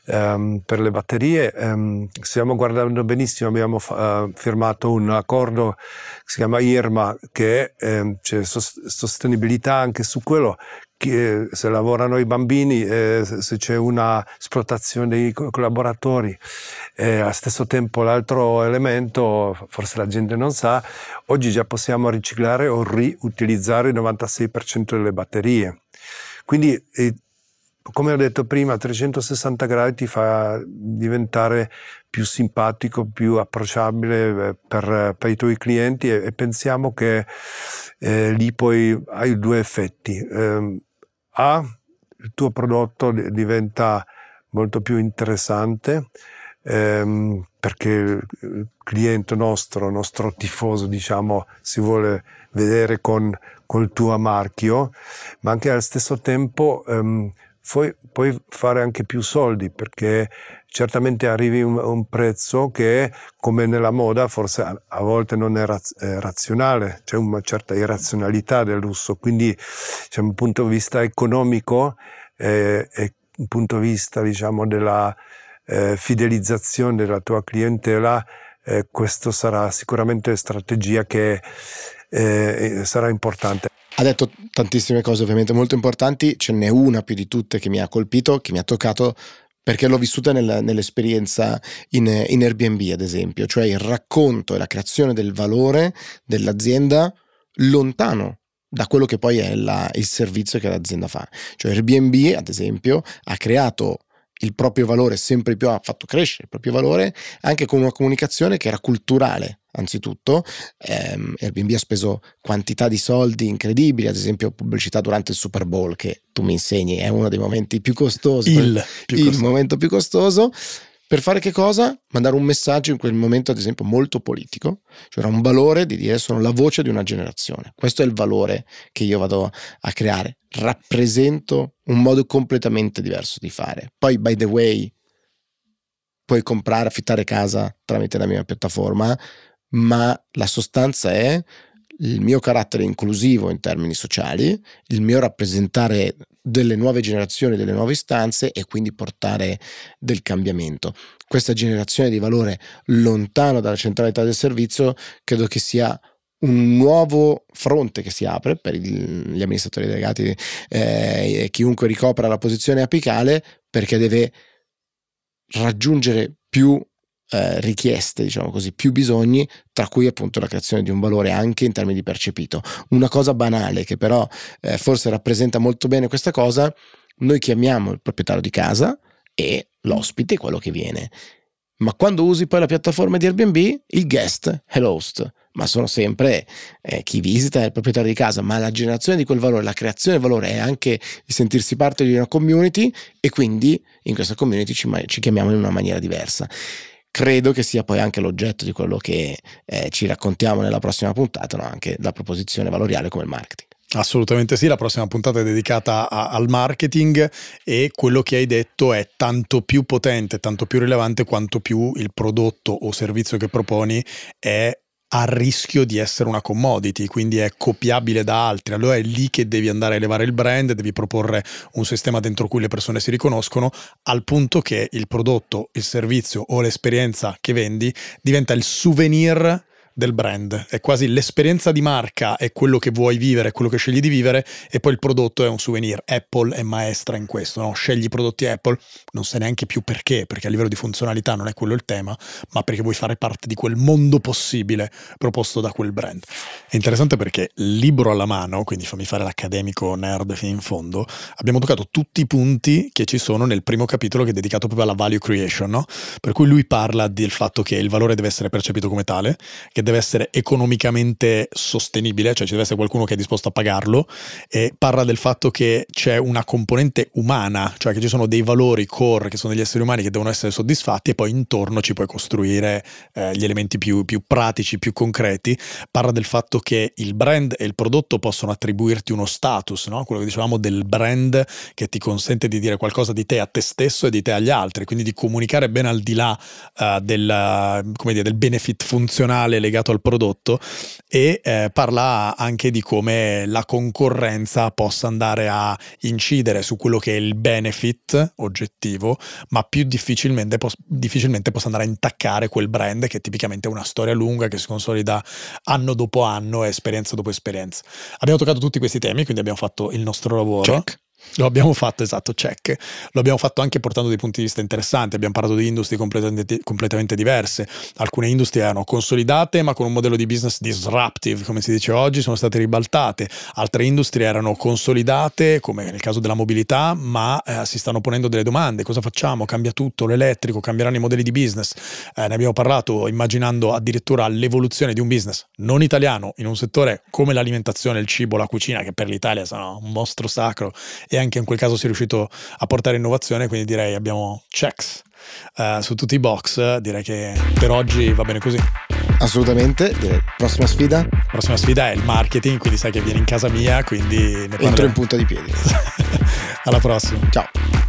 um, per le batterie, um, stiamo guardando benissimo, abbiamo uh, firmato un accordo che si chiama IRMA che um, c'è sostenibilità anche su quello se lavorano i bambini, eh, se c'è una esplotazione dei collaboratori. Eh, allo stesso tempo l'altro elemento, forse la gente non sa, oggi già possiamo riciclare o riutilizzare il 96% delle batterie. Quindi, eh, come ho detto prima, 360 gradi ti fa diventare più simpatico, più approcciabile eh, per, per i tuoi clienti e, e pensiamo che eh, lì poi hai due effetti. Eh, a, il tuo prodotto diventa molto più interessante ehm, perché il cliente nostro, il nostro tifoso, diciamo, si vuole vedere con col tuo marchio, ma anche allo stesso tempo ehm, puoi, puoi fare anche più soldi perché certamente arrivi a un, un, prezzo che come nella moda forse a, a volte non è, raz, è, razionale, c'è una certa irrazionalità del lusso, quindi c'è un punto di vista economico eh, e un punto di vista diciamo della eh, fidelizzazione della tua clientela, eh, questo sarà sicuramente strategia che eh, sarà importante. Ha detto tantissime cose ovviamente molto importanti, ce n'è una più di tutte che mi ha colpito, che mi ha toccato perché l'ho vissuta nella, nell'esperienza in, in, Airbnb, ad esempio, cioè il racconto e la creazione del valore dell'azienda lontano da quello che poi è la, il servizio che l'azienda fa. Cioè Airbnb, ad esempio, ha creato il proprio valore sempre più, ha fatto crescere il proprio valore anche con una comunicazione che era culturale, anzitutto. Ehm, Airbnb ha speso quantità di soldi incredibili, ad esempio pubblicità durante il Super Bowl, che tu mi insegni è uno dei momenti più costosi. Il, più il costoso. momento più costoso. Per fare che cosa? Mandare un messaggio in quel momento, ad esempio, molto politico, cioè era un valore di dire sono la voce di una generazione. Questo è il valore che io vado a creare. Rappresento un modo completamente diverso di fare. Poi, by the way, puoi comprare, affittare casa tramite la mia piattaforma, ma la sostanza è il mio carattere inclusivo in termini sociali, il mio rappresentare delle nuove generazioni, delle nuove istanze e quindi portare del cambiamento. Questa generazione di valore lontano dalla centralità del servizio credo che sia un nuovo fronte che si apre per gli amministratori delegati eh, e chiunque ricopra la posizione apicale perché deve raggiungere più eh, richieste, diciamo così, più bisogni, tra cui appunto la creazione di un valore anche in termini di percepito. Una cosa banale che però eh, forse rappresenta molto bene questa cosa, noi chiamiamo il proprietario di casa e l'ospite, quello che viene. Ma quando usi poi la piattaforma di Airbnb, il guest è l'host, ma sono sempre eh, chi visita il proprietario di casa, ma la generazione di quel valore, la creazione del valore è anche il sentirsi parte di una community e quindi in questa community ci, ci chiamiamo in una maniera diversa credo che sia poi anche l'oggetto di quello che eh, ci raccontiamo nella prossima puntata, no? anche la proposizione valoriale come il marketing. Assolutamente sì, la prossima puntata è dedicata a, al marketing e quello che hai detto è tanto più potente, tanto più rilevante quanto più il prodotto o servizio che proponi è a rischio di essere una commodity, quindi è copiabile da altri. Allora è lì che devi andare a elevare il brand, devi proporre un sistema dentro cui le persone si riconoscono, al punto che il prodotto, il servizio o l'esperienza che vendi diventa il souvenir del brand, è quasi l'esperienza di marca, è quello che vuoi vivere, è quello che scegli di vivere e poi il prodotto è un souvenir. Apple è maestra in questo, no? scegli i prodotti Apple, non sai neanche più perché, perché a livello di funzionalità non è quello il tema, ma perché vuoi fare parte di quel mondo possibile proposto da quel brand. È interessante perché libro alla mano, quindi fammi fare l'accademico nerd fino in fondo, abbiamo toccato tutti i punti che ci sono nel primo capitolo che è dedicato proprio alla value creation, no? per cui lui parla del fatto che il valore deve essere percepito come tale, che deve essere economicamente sostenibile, cioè ci deve essere qualcuno che è disposto a pagarlo, e parla del fatto che c'è una componente umana, cioè che ci sono dei valori core che sono degli esseri umani che devono essere soddisfatti e poi intorno ci puoi costruire eh, gli elementi più, più pratici, più concreti. Parla del fatto che il brand e il prodotto possono attribuirti uno status, no? quello che dicevamo del brand che ti consente di dire qualcosa di te a te stesso e di te agli altri, quindi di comunicare ben al di là uh, del, dire, del benefit funzionale legato legato al prodotto e eh, parla anche di come la concorrenza possa andare a incidere su quello che è il benefit oggettivo, ma più difficilmente, pos- difficilmente possa andare a intaccare quel brand che tipicamente è una storia lunga che si consolida anno dopo anno esperienza dopo esperienza. Abbiamo toccato tutti questi temi, quindi abbiamo fatto il nostro lavoro. Check. Lo abbiamo fatto, esatto, check. Lo abbiamo fatto anche portando dei punti di vista interessanti. Abbiamo parlato di industrie completamente, completamente, diverse. Alcune industrie erano consolidate, ma con un modello di business disruptive, come si dice oggi, sono state ribaltate. Altre industrie erano consolidate, come nel caso della mobilità, ma eh, si stanno ponendo delle domande. Cosa facciamo? Cambia tutto, l'elettrico, cambieranno i modelli di business. Eh, ne abbiamo parlato immaginando addirittura l'evoluzione di un business non italiano in un settore come l'alimentazione, il cibo, la cucina, che per l'Italia sono un mostro sacro e anche in quel caso si è riuscito a portare innovazione, quindi direi abbiamo checks uh, su tutti i box, direi che per oggi va bene così. Assolutamente, direi. prossima sfida? Prossima sfida è il marketing, quindi sai che vieni in casa mia, quindi ne Entro in punta di piedi. (laughs) Alla prossima. Ciao.